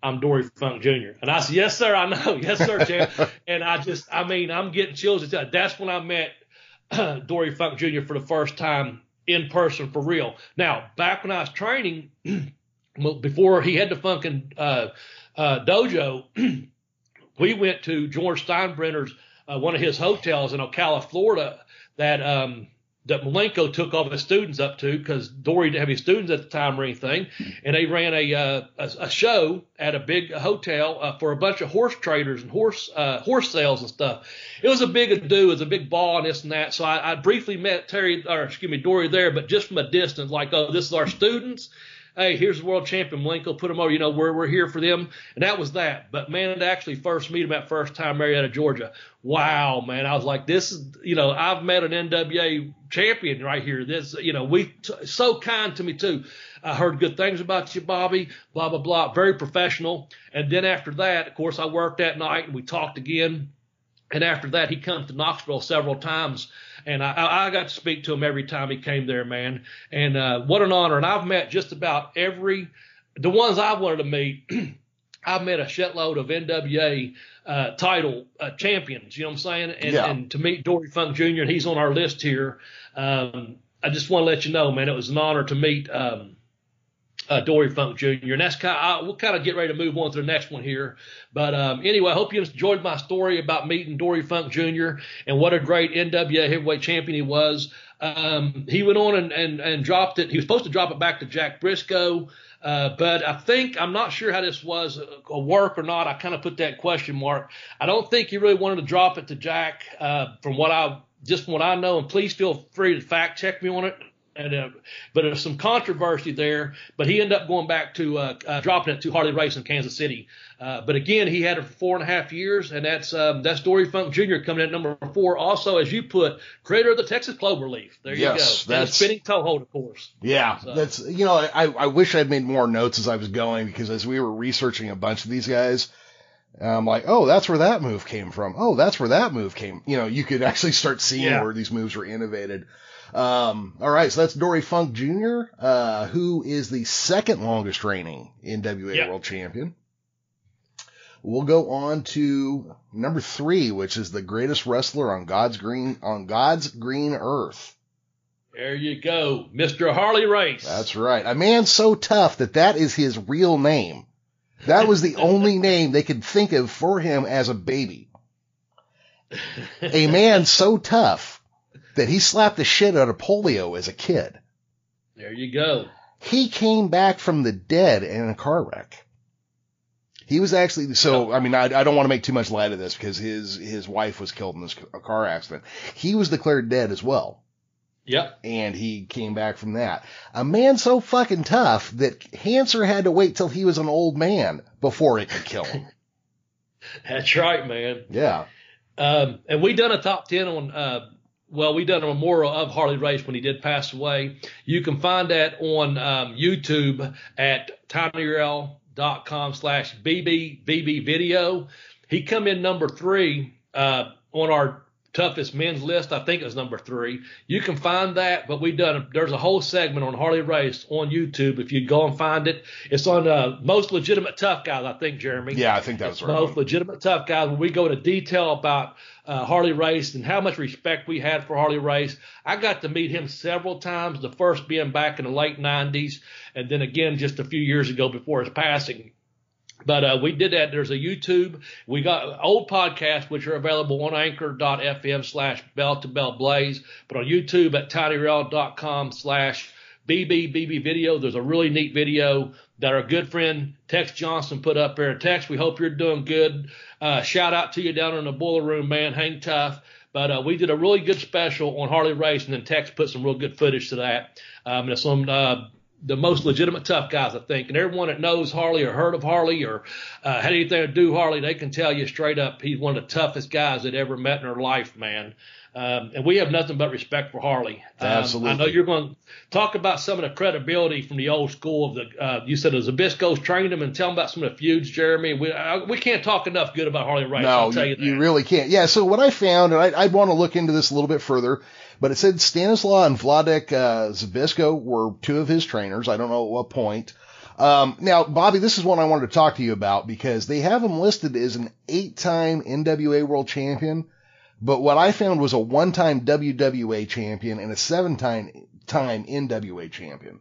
I'm Dory Funk Jr. And I said, yes, sir. I know. *laughs* Yes, sir, champ. *laughs* and I just, I mean, I'm getting chills. That's when I met *clears throat* Dory Funk Jr. for the first time in person for real. Now, back when I was training, *clears throat* before he had the Funkin' uh, uh, dojo, *clears throat* we went to George Steinbrenner's, uh, one of his hotels in Ocala, Florida, that um, that Malenko took all of his students up to because Dory didn't have his students at the time or anything, and they ran a uh, a, a, show at a big hotel uh, for a bunch of horse traders and horse uh, horse sales and stuff. It was a big ado, it was a big ball and this and that. So I, I briefly met Terry or excuse me Dory there, but just from a distance, like oh this is our students hey, here's the world champion Malenko, put them over, you know, we're, we're here for them. And that was that. But man, to actually first meet him that first time, Marietta, Georgia. Wow, man. I was like, this is, you know, I've met an NWA champion right here. This, you know, we, t- so kind to me too. I heard good things about you, Bobby, blah, blah, blah. Very professional. And then after that, of course, I worked that night and we talked again. And after that, he comes to Knoxville several times and I, I got to speak to him every time he came there, man. And uh, what an honor! And I've met just about every the ones I wanted to meet. *clears throat* I've met a shitload of NWA uh, title uh, champions. You know what I'm saying? And, Yeah. and to meet Dory Funk Jr. and he's on our list here. Um, I just want to let you know, man, it was an honor to meet um, uh, Dory Funk Jr. And that's kind of, we'll kind of get ready to move on to the next one here. But um, anyway, I hope you enjoyed my story about meeting Dory Funk Jr. and what a great NWA heavyweight champion he was. Um, he went on and, and, and dropped it. He was supposed to drop it back to Jack Brisco. Uh, but I think I'm not sure how this was a, a work or not. I kind of put that question mark. I don't think he really wanted to drop it to Jack. Uh, from what I just from what I know, and please feel free to fact check me on it. And, uh, but there's some controversy there. But he ended up going back to uh, uh, dropping it to Harley Race in Kansas City. Uh, but again, he had it for four and a half years, and that's um, that's Dory Funk Jr. coming in at number four. Also, as you put, creator of the Texas Cloverleaf. There you Yes, go. And the that's- spinning toe hold, of course. Yeah, So- that's you know I I wish I'd made more notes as I was going because as we were researching a bunch of these guys, I'm like, oh, that's where that move came from. Oh, that's where that move came. You know, you could *laughs* actually start seeing Yeah. where these moves were innovated. Um, all right, so that's Dory Funk Jr., uh, who is the second longest reigning NWA Yeah. World Champion. We'll go on to number three, which is the greatest wrestler on God's green on God's green earth. There you go, Mr. Harley Race. That's right. A man so tough that that is his real name. That was the only *laughs* name they could think of for him as a baby. A man so tough that he slapped the shit out of polio as a kid. There you go. He came back from the dead in a car wreck. He was actually so. I mean, I, I don't want to make too much light of this because his his wife was killed in this ca- car accident. He was declared dead as well. Yep. and he came back from that. A man so fucking tough that Hanser had to wait till he was an old man before it could kill him. *laughs* That's right, man. Yeah. Um, and we done a top ten on uh, well, we done a memorial of Harley Race when he did pass away. You can find that on um, YouTube at tinyurl.com slash BBVB video. He come in number three uh, on our toughest men's list. I think it was number three. You can find that, but we done there's a whole segment on Harley Race on YouTube. If you go and find it, it's on uh, most legitimate tough guys. I think Jeremy. Yeah, I think that's right. Most legitimate tough guys. When we go into detail about uh, Harley Race and how much respect we had for Harley Race. I got to meet him several times. The first being back in the late '90s, and then again just a few years ago before his passing. But uh, we did that. There's a YouTube. We got old podcasts, which are available on anchor.fm slash bell to bell blaze, but on YouTube at tinyurl.com slash BBBB video. There's a really neat video that our good friend Tex Johnson put up there. Tex, we hope you're doing good. Uh, shout out to you down in the boiler room, man. Hang tough. But uh, we did a really good special on Harley Race, and then Tex put some real good footage to that. Um, and on uh, the most legitimate tough guys, I think. And everyone that knows Harley or heard of Harley or uh, had anything to do Harley, they can tell you straight up he's one of the toughest guys that ever met in her life, man. Um, and we have nothing but respect for Harley. Um, Absolutely. I know you're going to talk about some of the credibility from the old school of the. Uh, you said the Zbyszko's trained him, and tell them about some of the feuds, Jeremy. We I, we can't talk enough good about Harley Race. No, I'll tell you, you, you really can't. Yeah. So what I found, and I, I'd want to look into this a little bit further, but it said Stanislaw and Wladek uh, Zbyszko were two of his trainers. I don't know at what point. Um, now, Bobby, this is one I wanted to talk to you about because they have him listed as an eight-time NWA World Champion, but what I found was a one-time WWA champion and a seven-time time NWA champion.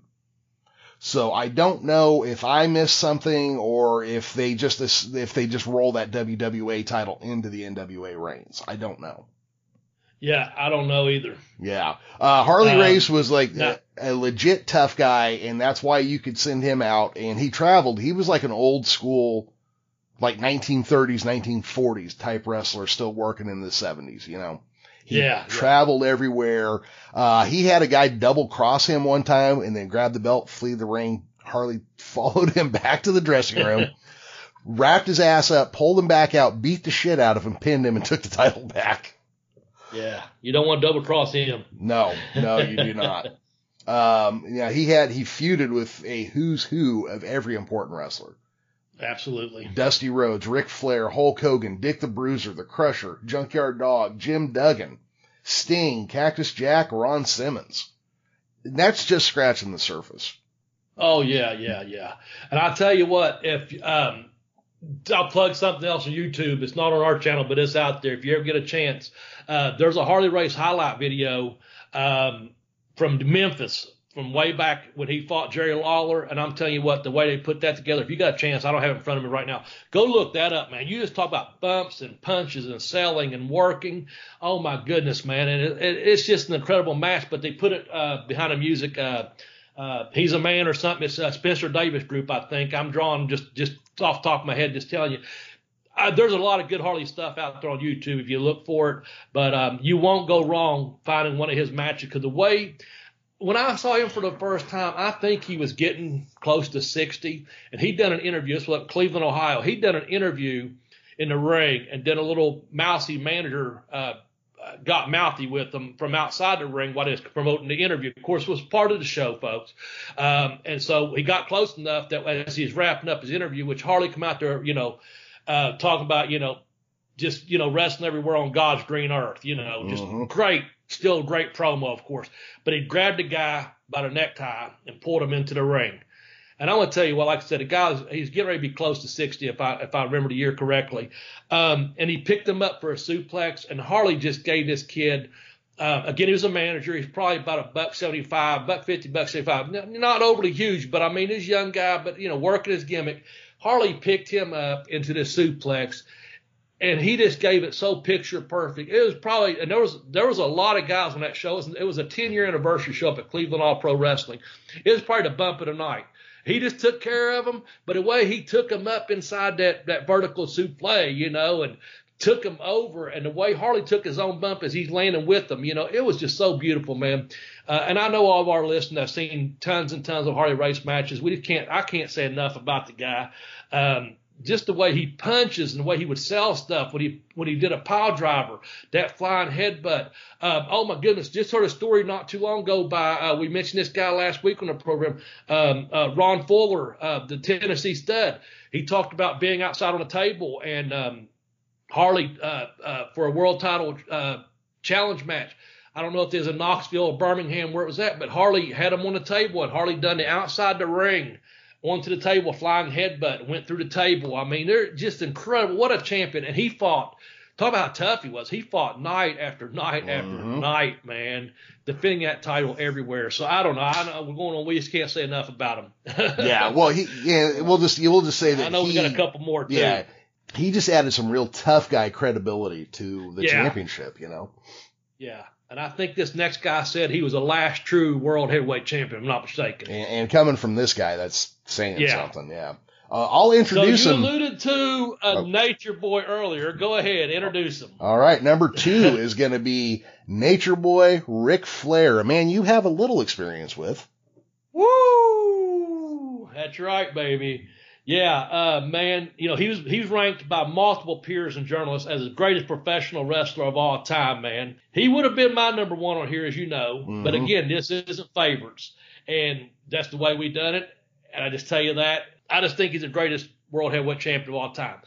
So I don't know if I missed something or if they just if they just roll that WWA title into the NWA reigns. I don't know. Yeah, I don't know either. Yeah. Uh, Harley Um, Race was like no. a, a legit tough guy, and that's why you could send him out. And he traveled. He was like an old school, like 1930s, 1940s type wrestler, still working in the 70s, you know. He Yeah, yeah. traveled everywhere. Uh, he had a guy double cross him one time and then grab the belt, flee the ring. Harley *laughs* followed him back to the dressing room, *laughs* wrapped his ass up, pulled him back out, beat the shit out of him, pinned him, and took the title back. Yeah, you don't want to double cross him. No, no, you do not. *laughs* Um, yeah, he had, he feuded with a who's who of every important wrestler. Absolutely. Dusty Rhodes, Ric Flair, Hulk Hogan, Dick the Bruiser, The Crusher, Junkyard Dog, Jim Duggan, Sting, Cactus Jack, Ron Simmons. And that's just scratching the surface. Oh yeah, yeah, yeah. And I'll tell you what, if um, I'll plug something else on YouTube. It's not on our channel, but it's out there. If you ever get a chance, uh, there's a Harley Race highlight video um, from Memphis from way back when he fought Jerry Lawler. And I'm telling you what, the way they put that together, if you got a chance, I don't have it in front of me right now. Go look that up, man. You just talk about bumps and punches and selling and working. Oh my goodness, man. And it, it, it's just an incredible match, but they put it uh, behind the music. Uh, uh, he's a man or something. It's uh, Spencer Davis group, I think. I'm drawing just just off the top of my head, just telling you. Uh, there's a lot of good Harley stuff out there on YouTube if you look for it, but um, you won't go wrong finding one of his matches because the way when I saw him for the first time, I think he was getting close to 60, and he'd done an interview. This was up Cleveland, Ohio. He'd done an interview in the ring, and then a little mousy manager uh, got mouthy with him from outside the ring while he was promoting the interview. Of course, it was part of the show, folks. Um, and so he got close enough that as he was wrapping up his interview, which Harley come out there, you know, uh, talking about, you know, just, you know, wrestling everywhere on God's green earth, you know, just Mhm. great, still great promo, of course. But he grabbed the guy by the necktie and pulled him into the ring. And I'm gonna tell you what, like I said, the guy he's getting ready to be close to 60 if I if I remember the year correctly. Um, and he picked him up for a suplex, and Harley just gave this kid. Uh, again, he was a manager. He's probably about a buck seventy-five, buck fifty, buck seventy-five. Not overly huge, but I mean, he's a young guy, but you know, working his gimmick. Harley picked him up into this suplex, and he just gave it so picture perfect. It was probably, and there was there was a lot of guys on that show. It was, it was a 10 year anniversary show up at Cleveland All Pro Wrestling. It was probably the bump of the night. He just took care of him, but the way he took him up inside that that vertical souffle, you know, and took him over, and the way Harley took his own bump as he's landing with them, you know, it was just so beautiful, man. Uh, and I know all of our listeners have seen tons and tons of Harley Race matches. We just can't, I can't say enough about the guy. Um, just the way he punches and the way he would sell stuff when he when he did a pile driver, that flying headbutt. Um, oh my goodness! Just heard a story not too long ago by uh, we mentioned this guy last week on the program, um, uh, Ron Fuller, uh, the Tennessee stud. He talked about being outside on a table and um, Harley uh, uh, for a world title uh, challenge match. I don't know if there's a Knoxville or Birmingham where it was at, but Harley had him on the table and Harley done the outside the ring onto the table, flying headbutt, went through the table. I mean, they're just incredible. What a champion. And he fought, talk about how tough he was. He fought night after night mm-hmm. after night, man, defending that title everywhere. So I don't know. I know we're going on. We just can't say enough about him. *laughs* yeah. Well, he, yeah, we'll just, we'll just say that. I know he, we got a couple more too. Yeah. He just added some real tough guy credibility to the yeah. championship, you know? Yeah. And I think this next guy said he was the last true world heavyweight champion. I'm not mistaken. And, and coming from this guy, that's saying yeah. something. Yeah. Uh, I'll introduce so you him. alluded to a oh. Nature Boy earlier. Go ahead, introduce him. All right, number two *laughs* is going to be Nature Boy Ric Flair, a man you have a little experience with. Woo! That's right, baby. Yeah, uh, man, you know, he was he was ranked by multiple peers and journalists as the greatest professional wrestler of all time, man. He would have been my number one on here, as you know. Mm-hmm. But again, this isn't favorites. And that's the way we done it. And I just tell you that. I just think he's the greatest world heavyweight champion of all time.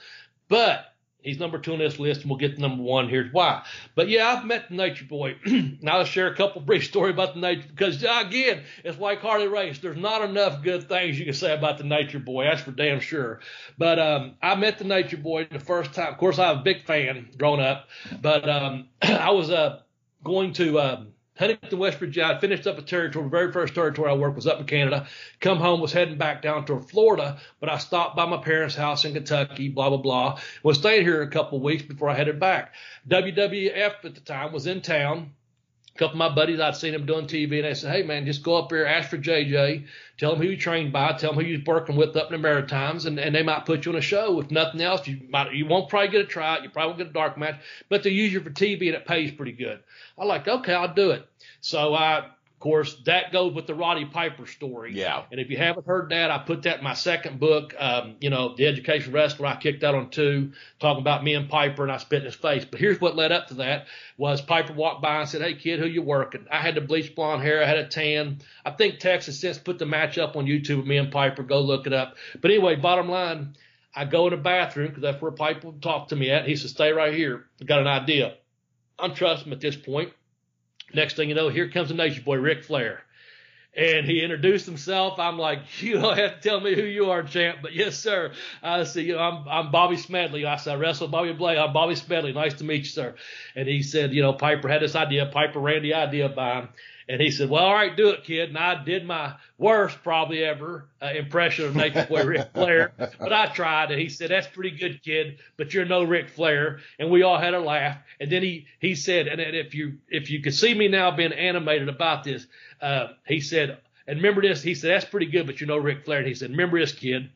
But He's number two on this list, and we'll get to number one. Here's why. But yeah, I've met the Nature Boy. *clears throat* now I'll share a couple brief story about the Nature because again, it's like Harley Race. There's not enough good things you can say about the Nature Boy. That's for damn sure. But um, I met the Nature Boy the first time. Of course, I was a big fan growing up, but um, *clears throat* I was uh, going to. Um, Huntington, West Virginia. I finished up a territory. The very first territory I worked was up in Canada. Come home, was heading back down to Florida, but I stopped by my parents' house in Kentucky, blah, blah, blah. Was staying here a couple of weeks before I headed back. WWF at the time was in town. A couple of my buddies, I'd seen him doing TV, and they said, hey, man, just go up there, ask for JJ, tell him who you trained by, tell him who you're working with up in the Maritimes, and, and they might put you on a show. If nothing else, you might you won't probably get a tryout, you probably won't get a dark match, but they use you for TV, and it pays pretty good. I like, okay, I'll do it. So I, of course, that goes with the Roddy Piper story. Yeah. And if you haven't heard that, I put that in my second book, um, you know, The Education Wrestler. I kicked that on two, talking about me and Piper, and I spit in his face. But here's what led up to that was Piper walked by and said, Hey kid, who you working? I had the bleach blonde hair, I had a tan. I think Texas since put the match up on YouTube with me and Piper. Go look it up. But anyway, bottom line, I go in the bathroom because that's where Piper talked to me at. He said, Stay right here. I got an idea. I'm trusting him at this point. Next thing you know, here comes the Nature Boy, Ric Flair. And he introduced himself. I'm like, *laughs* you don't have to tell me who you are, champ, but yes, sir. I said, you know, I'm, I'm Bobby Smedley. I said, I wrestle Bobby Blay. I'm Bobby Smedley. Nice to meet you, sir. And he said, you know, Piper had this idea. Piper ran the idea by him. And he said, well, all right, do it, kid. And I did my worst probably ever uh, impression of Nature Boy Ric Flair, but I tried. And he said, that's pretty good, kid, but you're no Ric Flair. And we all had a laugh. And then he, he said, and if you, if you could see me now being animated about this, uh, he said, and remember this, he said, that's pretty good, but you're no Ric Flair. And he said, remember this, kid.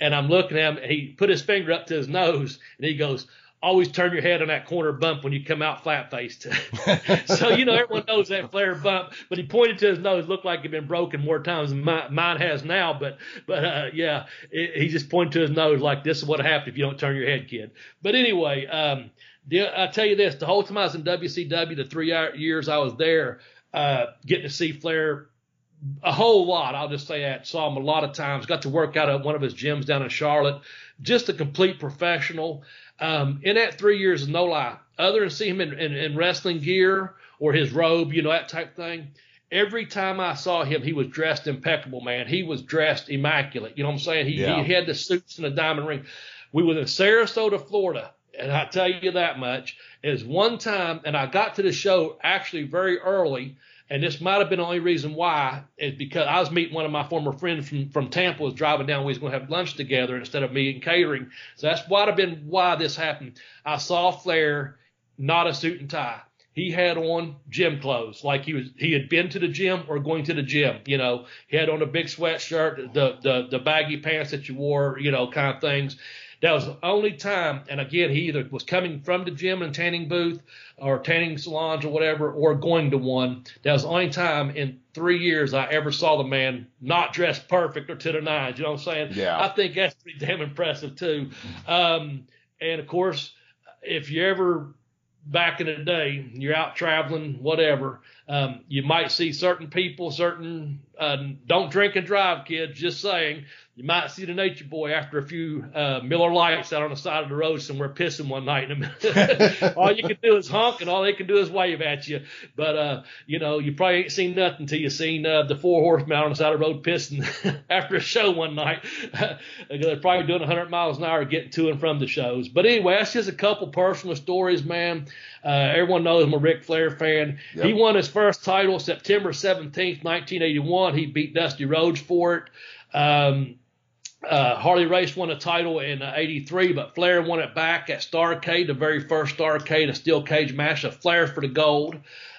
And I'm looking at him. He put his finger up to his nose and he goes, always turn your head on that corner bump when you come out flat faced. *laughs* so, you know, everyone knows that Flair bump, but he pointed to his nose, looked like it'd been broken more times than my, mine has now. But, but, uh, yeah, it, he just pointed to his nose like this is what happened if you don't turn your head, kid. But anyway, um, I tell you this, the whole time I was in WCW, the three years I was there, uh, getting to see Flair a whole lot. I'll just say that. Saw him a lot of times. Got to work out at one of his gyms down in Charlotte. Just a complete professional. Um, in that three years, no lie, other than see him in, in, in wrestling gear or his robe, you know, that type thing, every time I saw him, he was dressed impeccable, man. He was dressed immaculate. You know what I'm saying? He, yeah. he had the suits and the diamond ring. We were in Sarasota, Florida, and I tell you that much is one time, and I got to the show actually very early and this might have been the only reason why is because I was meeting one of my former friends from, from Tampa was driving down. We was going to have lunch together instead of me and catering. So that's might have been why this happened. I saw Flair, not a suit and tie. He had on gym clothes, like he was he had been to the gym or going to the gym. You know, he had on a big sweatshirt, the the the baggy pants that you wore, you know, kind of things. That was the only time. And again, he either was coming from the gym and tanning booth or tanning salons or whatever, or going to one. That was the only time in three years I ever saw the man not dressed perfect or to the nines. You know what I'm saying? Yeah. I think that's pretty damn impressive too. Um, and of course, if you ever back in the day, you're out traveling, whatever, um, you might see certain people, certain uh, don't drink and drive kids. Just saying, you might see the nature boy after a few uh, Miller Lights out on the side of the road somewhere pissing one night. *laughs* all you can do is honk, and all they can do is wave at you. But uh, you know, you probably ain't seen nothing until you seen uh, the four horsemen out on the side of the road pissing *laughs* after a show one night. *laughs* They're probably doing 100 miles an hour getting to and from the shows. But anyway, that's just a couple personal stories, man. Uh, everyone knows I'm a Ric Flair fan. Yep. He won his first title September 17th, 1981. He beat Dusty Rhodes for it. Um, uh, Harley Race won a title in uh, 83, but Flair won it back at Starrcade, the very first Starrcade, a steel cage match, of Flair for the gold,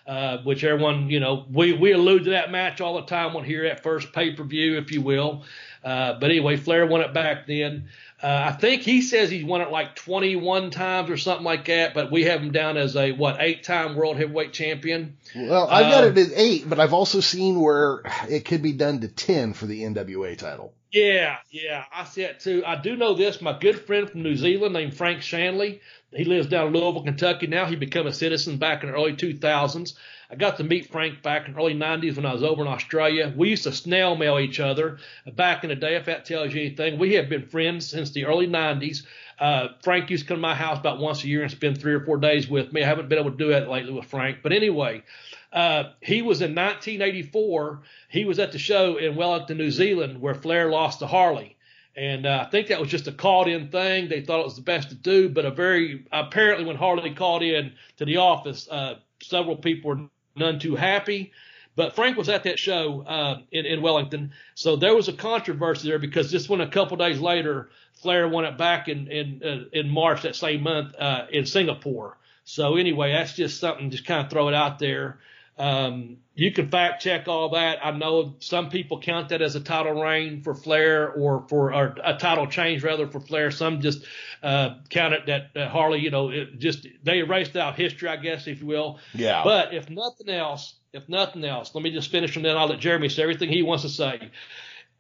uh, which everyone, you know, we, we allude to that match all the time on here at first pay per view, if you will. Uh, but anyway, Flair won it back then. Uh, I think he says he's won it like 21 times or something like that, but we have him down as a what eight time world heavyweight champion. Well, I've got it at eight, but I've also seen where it could be done to 10 for the NWA title. Yeah, yeah, I see it too. I do know this. My good friend from New Zealand named Frank Shanley, he lives down in Louisville, Kentucky now. He became a citizen back in the early 2000s. I got to meet Frank back in the early 90s when I was over in Australia. We used to snail mail each other back in the day, if that tells you anything. We have been friends since the early 90s. Uh, Frank used to come to my house about once a year and spend three or four days with me. I haven't been able to do that lately with Frank. But anyway, uh, he was in 1984. He was at the show in Wellington, New Zealand, where Flair lost to Harley. And uh, I think that was just a called in thing. They thought it was the best to do, but a very apparently when Harley called in to the office, uh, several people were none too happy. But Frank was at that show uh, in, in Wellington, so there was a controversy there because just when a couple days later, Flair won it back in in uh, in March that same month uh, in Singapore. So anyway, that's just something. Just kind of throw it out there. Um, you can fact check all that. I know some people count that as a title reign for Flair or for or a title change rather for Flair. Some just uh, count it that, that Harley, you know, it just they erased out history, I guess, if you will. Yeah. But if nothing else, if nothing else, let me just finish and then I'll let Jeremy say everything he wants to say.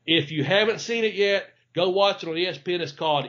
If you haven't seen it yet, go watch it on ESPN. It's called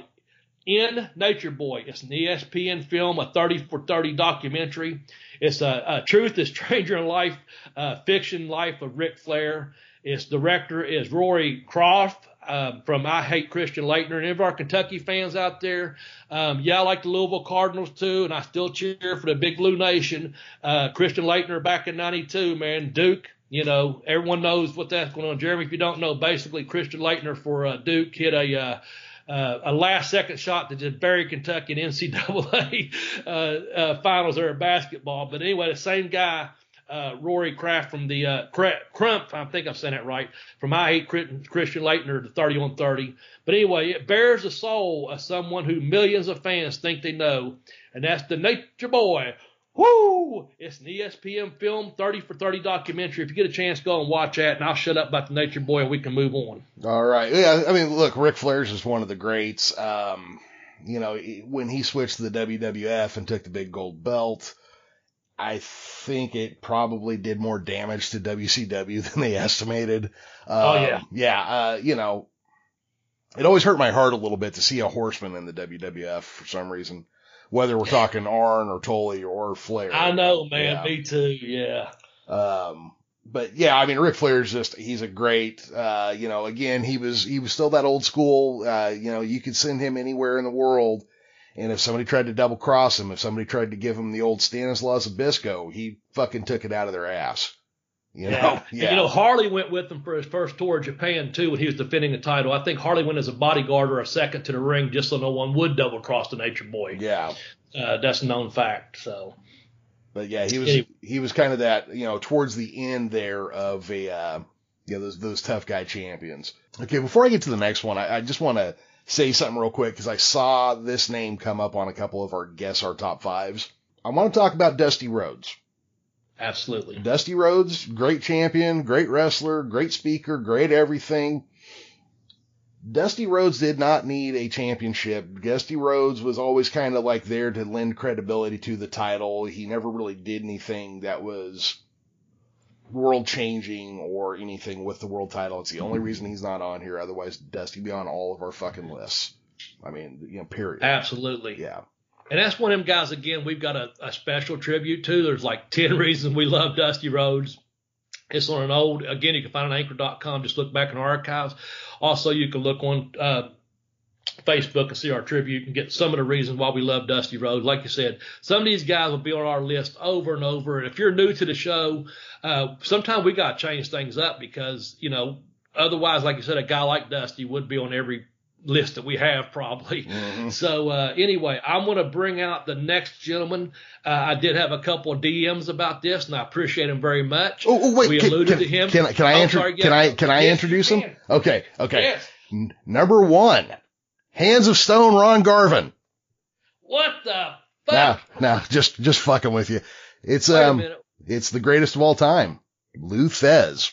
in Nature Boy. It's an ESPN film, a 30 for 30 documentary. It's a, a truth is *laughs* stranger in life, uh, fiction life of Ric Flair. Its director is Rory Karpf um, from I Hate Christian Laettner. And any of our Kentucky fans out there, um, yeah, I like the Louisville Cardinals too, and I still cheer for the Big Blue Nation. Uh, Christian Laettner back in '92, man, Duke. You know, everyone knows what that's going on. Jeremy, if you don't know, basically Christian Laettner for uh, Duke hit a uh, a last second shot to just bury Kentucky in NCAA *laughs* uh, uh, finals at basketball. But anyway, the same guy, uh, Rory Karpf from the uh, Crump, I think I'm saying that right, from I Hate Christian Laettner to 30 on 30. But anyway, it bears the soul of someone who millions of fans think they know, and that's the Nature Boy, Woo! It's an ESPN film, 30 for 30 documentary. If you get a chance, go and watch that, and I'll shut up about the Nature Boy, and we can move on. All right. Yeah, I mean, look, Ric Flair's is one of the greats. Um, you know, when he switched to the WWF and took the big gold belt, I think it probably did more damage to WCW *laughs* than they estimated. oh yeah, um, yeah. Uh, you know, it always hurt my heart a little bit to see a horseman in the WWF for some reason whether we're talking Arn or Tully or Flair. I know, man. Yeah. Me too. Yeah. Um, but yeah, I mean, Ric Flair's just, he's a great, uh, you know, again, he was, he was still that old school, uh, you know, you could send him anywhere in the world. And if somebody tried to double cross him, if somebody tried to give him the old Stanislaus Zbyszko, he fucking took it out of their ass. You know, yeah. yeah. you know, Harley went with him for his first tour of Japan too when he was defending the title. I think Harley went as a bodyguard or a second to the ring just so no one would double cross the Nature Boy. Yeah, uh, that's a known fact. So, but yeah, he was anyway. he was kind of that you know towards the end there of a uh, you know those those tough guy champions. Okay, before I get to the next one, I, I just want to say something real quick because I saw this name come up on a couple of our guess our top fives. I want to talk about Dusty Rhodes. Absolutely. Dusty Rhodes, great champion, great wrestler, great speaker, great everything. Dusty Rhodes did not need a championship. Dusty Rhodes was always kind of like there to lend credibility to the title. He never really did anything that was world changing or anything with the world title. It's the only mm-hmm. reason he's not on here. Otherwise, Dusty be on all of our fucking lists. I mean, you know, period. Absolutely. Yeah. And that's one of them guys, again, we've got a, a special tribute to. There's like 10 *laughs* reasons we love Dusty Rhodes. It's on an old, again, you can find it on anchor.com. Just look back in our archives. Also, you can look on uh, Facebook and see our tribute and get some of the reasons why we love Dusty Rhodes. Like you said, some of these guys will be on our list over and over. And if you're new to the show, uh, sometimes we got to change things up because, you know, otherwise, like you said, a guy like Dusty would be on every list that we have probably. Mm-hmm. So uh, anyway, I'm going to bring out the next gentleman. Uh, I did have a couple of DMs about this, and I appreciate him very much. Oh, oh wait, we can, alluded can, to him. Can, can I, oh, sorry, can I can I yes, introduce him? Okay, okay. Yes. N- number one, Hands of Stone, Ron Garvin. What the fuck? Now, now, just just fucking with you. It's um, it's the greatest of all time, Lou Thesz.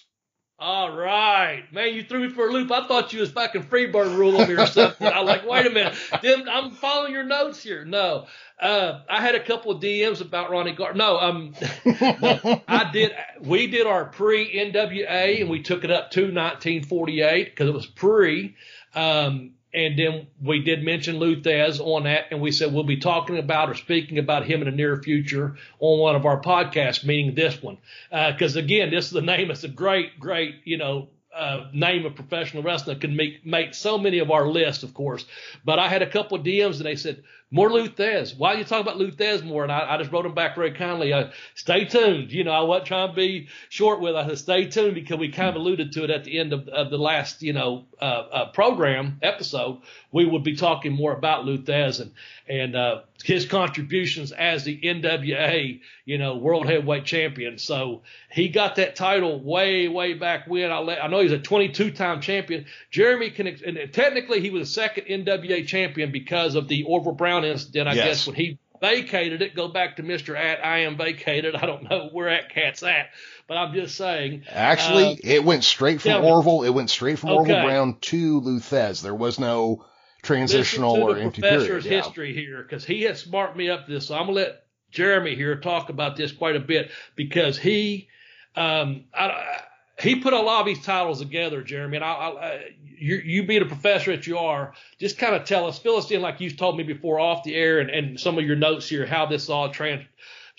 All right, man, you threw me for a loop. I thought you was fucking Freebird rule ruling me or something. I'm like, wait a minute, I'm following your notes here. No, uh, I had a couple of DMs about Ronnie Gar. No, um, *laughs* I did. We did our pre NWA and we took it up to 1948 because it was pre. Um, and then we did mention Lou Thesz on that, and we said we'll be talking about or speaking about him in the near future on one of our podcasts, meaning this one. Because uh, again, this is the name. It's a great, great, you know, uh, name of professional wrestling can make make so many of our lists, of course. But I had a couple of DMs, and they said, more Lou Thesz. Why are you talking about Lou Thesz more? And I, I just wrote him back very kindly. Uh, stay tuned. You know, I wasn't trying to be short with it. I said, stay tuned because we kind of alluded to it at the end of, of the last, you know, uh, uh, program episode. We would be talking more about Lou Thesz and, and, uh, his contributions as the NWA, you know, world heavyweight champion. So he got that title way, way back when. I, let, I know he's a 22 time champion. Jeremy can, and technically he was a second NWA champion because of the Orville Brown incident. I yes. guess when he vacated it, go back to Mr. At I am vacated. *laughs* I don't know where at cat's at, but I'm just saying. Actually, uh, it went straight from Orville. It went straight from okay. Orville Brown to Lou Thesz. There was no transitional or empty professor's period. history here because he has smarted me up this. So I'm gonna let Jeremy here talk about this quite a bit because he, um, I, he put a lot of these titles together, Jeremy. And I, I, you, you being a professor that you are, just kind of tell us, fill us in like you've told me before off the air, and, and some of your notes here, how this all trans,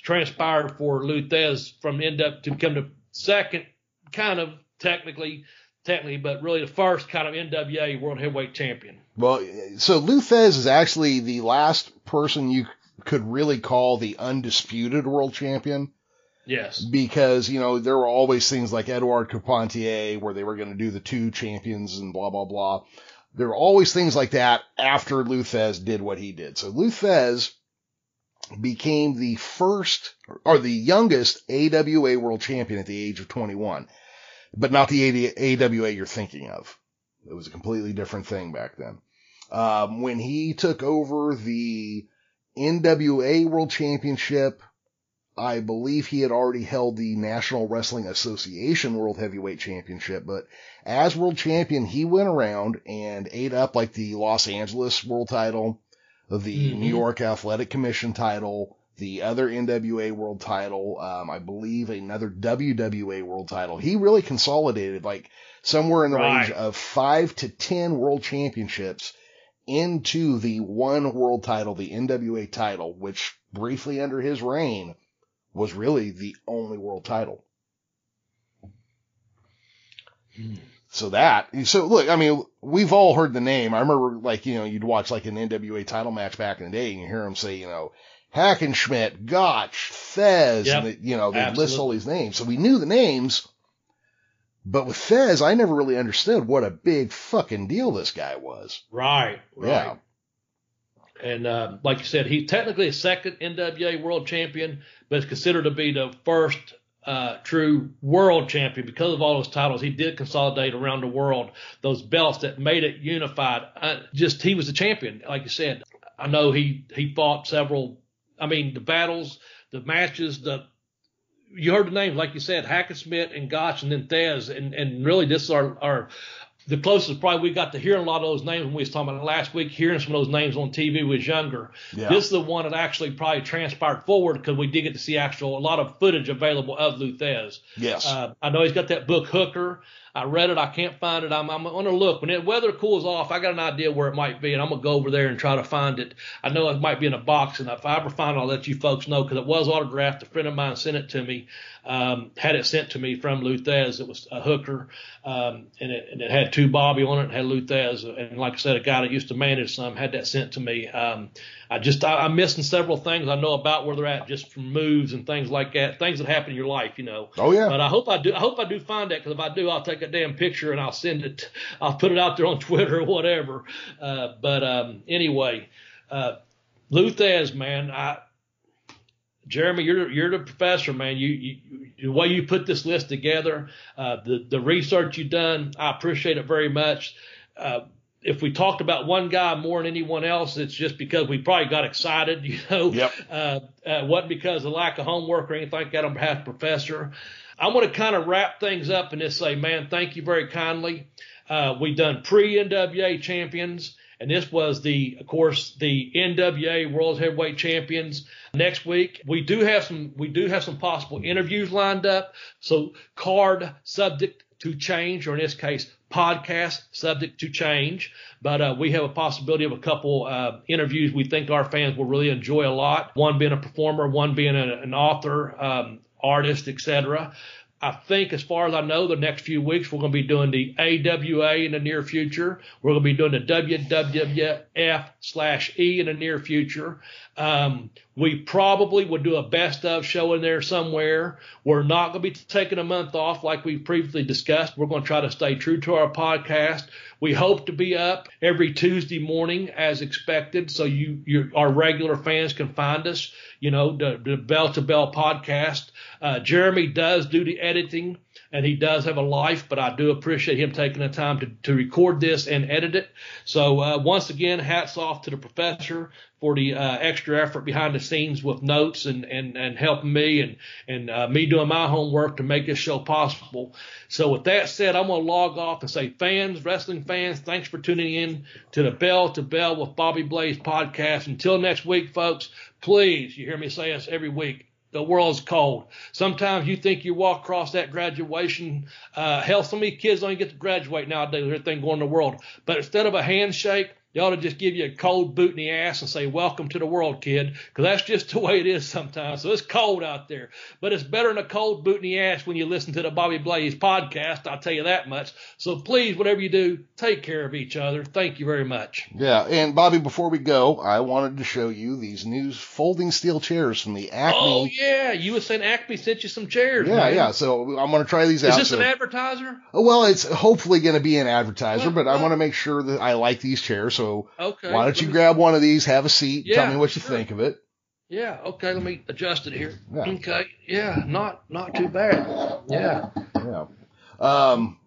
transpired for Lou Thesz from end up to become the second, kind of technically, technically, but really the first kind of NWA World Heavyweight Champion. Well, so Lou Thesz is actually the last person you could really call the undisputed world champion. Yes. Because, you know, there were always things like Edouard Carpentier where they were going to do the two champions and blah, blah, blah. There were always things like that after Lou Thesz did what he did. So Lou Thesz became the first or the youngest AWA world champion at the age of 21, but not the AWA you're thinking of. It was a completely different thing back then. Um, when he took over the NWA World Championship, I believe he had already held the National Wrestling Association World Heavyweight Championship, but as world champion, he went around and ate up like the Los Angeles world title, the mm-hmm. New York Athletic Commission title, the other NWA world title, um, I believe another WWA world title. He really consolidated like somewhere in the right. range of five to 10 world championships into the one world title, the NWA title, which briefly under his reign was really the only world title. Hmm. So that, so look, I mean, we've all heard the name. I remember like, you know, you'd watch like an NWA title match back in the day and you hear them say, you know, Hackenschmidt, Gotch, Fez, yep. and the, you know, they list all these names. So we knew the names, but with Fez, I never really understood what a big fucking deal this guy was. Right, right. Yeah. And uh, like you said, he's technically a second NWA world champion, but is considered to be the first uh, true world champion because of all those titles. He did consolidate around the world those belts that made it unified. Uh, just he was a champion, like you said. I know he he fought several. I mean, the battles, the matches, the you heard the names, like you said, Hackenschmidt and Gotch and then Thesz, and, and really this is our, our the closest probably we got to hearing a lot of those names when we was talking about it last week, hearing some of those names on TV was younger. Yeah. This is the one that actually probably transpired forward because we did get to see actual a lot of footage available of Lou Thesz. Yes. Uh, I know he's got that book Hooker. I read it. I can't find it. I'm, I'm going to look. When the weather cools off, I got an idea where it might be, and I'm going to go over there and try to find it. I know it might be in a box, and if I ever find it, I'll let you folks know because it was autographed. A friend of mine sent it to me, um, had it sent to me from Lou Thesz. It was a Hooker, um, and, it, and it had two Bobby on it, and had Lou Thesz. And like I said, a guy that used to manage some had that sent to me. Um, I just I, I'm missing several things I know about where they're at just from moves and things like that, things that happen in your life, you know. Oh yeah. But I hope I do. I hope I do find that because if I do, I'll take a damn picture and I'll send it. I'll put it out there on *laughs* Twitter or whatever. Uh, but um, anyway, uh, Lou Thesz, man, I. Jeremy, you're you're the professor, man. You, you the way you put this list together, uh, the the research you've done, I appreciate it very much. Uh, if we talked about one guy more than anyone else, it's just because we probably got excited, *laughs* you know. Yep. Uh, uh, wasn't because of lack of homework or anything like that on behalf of the professor. I'm going to kind of wrap things up and just say, man, thank you very kindly. Uh, we done pre NWA champions, and this was the, of course, the NWA World Heavyweight Champions. Next week we do have some we do have some possible interviews lined up. So card subject to change, or in this case, podcast subject to change. But uh, we have a possibility of a couple uh, interviews we think our fans will really enjoy a lot. One being a performer, one being an author, um, artist, etc. I think, as far as I know, the next few weeks we're going to be doing the AWA in the near future. We're going to be doing the WWF slash E in the near future. Um, we probably would do a best of show in there somewhere. We're not going to be taking a month off like we previously discussed. We're going to try to stay true to our podcast. We hope to be up every Tuesday morning as expected, so you, you our regular fans can find us. You know, the, the Bell to Bell podcast. Uh, Jeremy does do the editing and he does have a life, but I do appreciate him taking the time to, to record this and edit it. So uh, once again, hats off to the professor for the uh, extra effort behind the scenes with notes and, and, and helping me and, and uh, me doing my homework to make this show possible. So with that said, I'm going to log off and say fans, wrestling fans, thanks for tuning in to the Bell to Bell with Bobby Blaze podcast. Until next week, folks, please, you hear me say this every week, the world's cold. Sometimes you think you walk across that graduation. Uh, hell, so many kids don't even get to graduate nowadays everything going in the world. But instead of a handshake, they ought to just give you a cold boot in the ass and say, welcome to the world, kid. Cause that's just the way it is sometimes. So it's cold out there, but it's better than a cold boot in the ass when you listen to the Bobby Blaze podcast. I'll tell you that much. So please, whatever you do, take care of each other. Thank you very much. Yeah. And Bobby, before we go, I wanted to show you these new folding steel chairs from the Acme. Oh yeah. You were saying Acme sent you some chairs. Yeah. man. Yeah. So I'm going to try these Is out. Is this so- an advertiser? Oh, well, it's hopefully going to be an advertiser, but I want to make sure that I like these chairs. So Okay. why don't you me- grab one of these, have a seat, Yeah, tell me what you sure. think of it. Yeah. Okay. Let me adjust it here. Yeah. Okay. Yeah. Not not too bad. Yeah. Yeah. Um,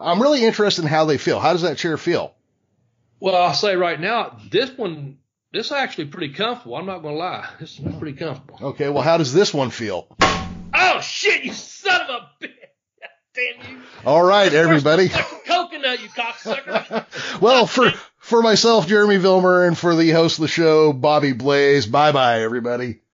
I'm really interested in how they feel. How does that chair feel? Well, I'll say right now, this one, this is actually pretty comfortable. I'm not gonna lie. This is pretty comfortable. Okay. Well, how does this one feel? Oh shit! You son of a bitch! *laughs* Damn you! All right, everybody. Coconut, you cocksucker! *laughs* Well, *laughs* for for myself, Jeremy Vilmer, and for the host of the show, Bobby Blaze. Bye bye, everybody.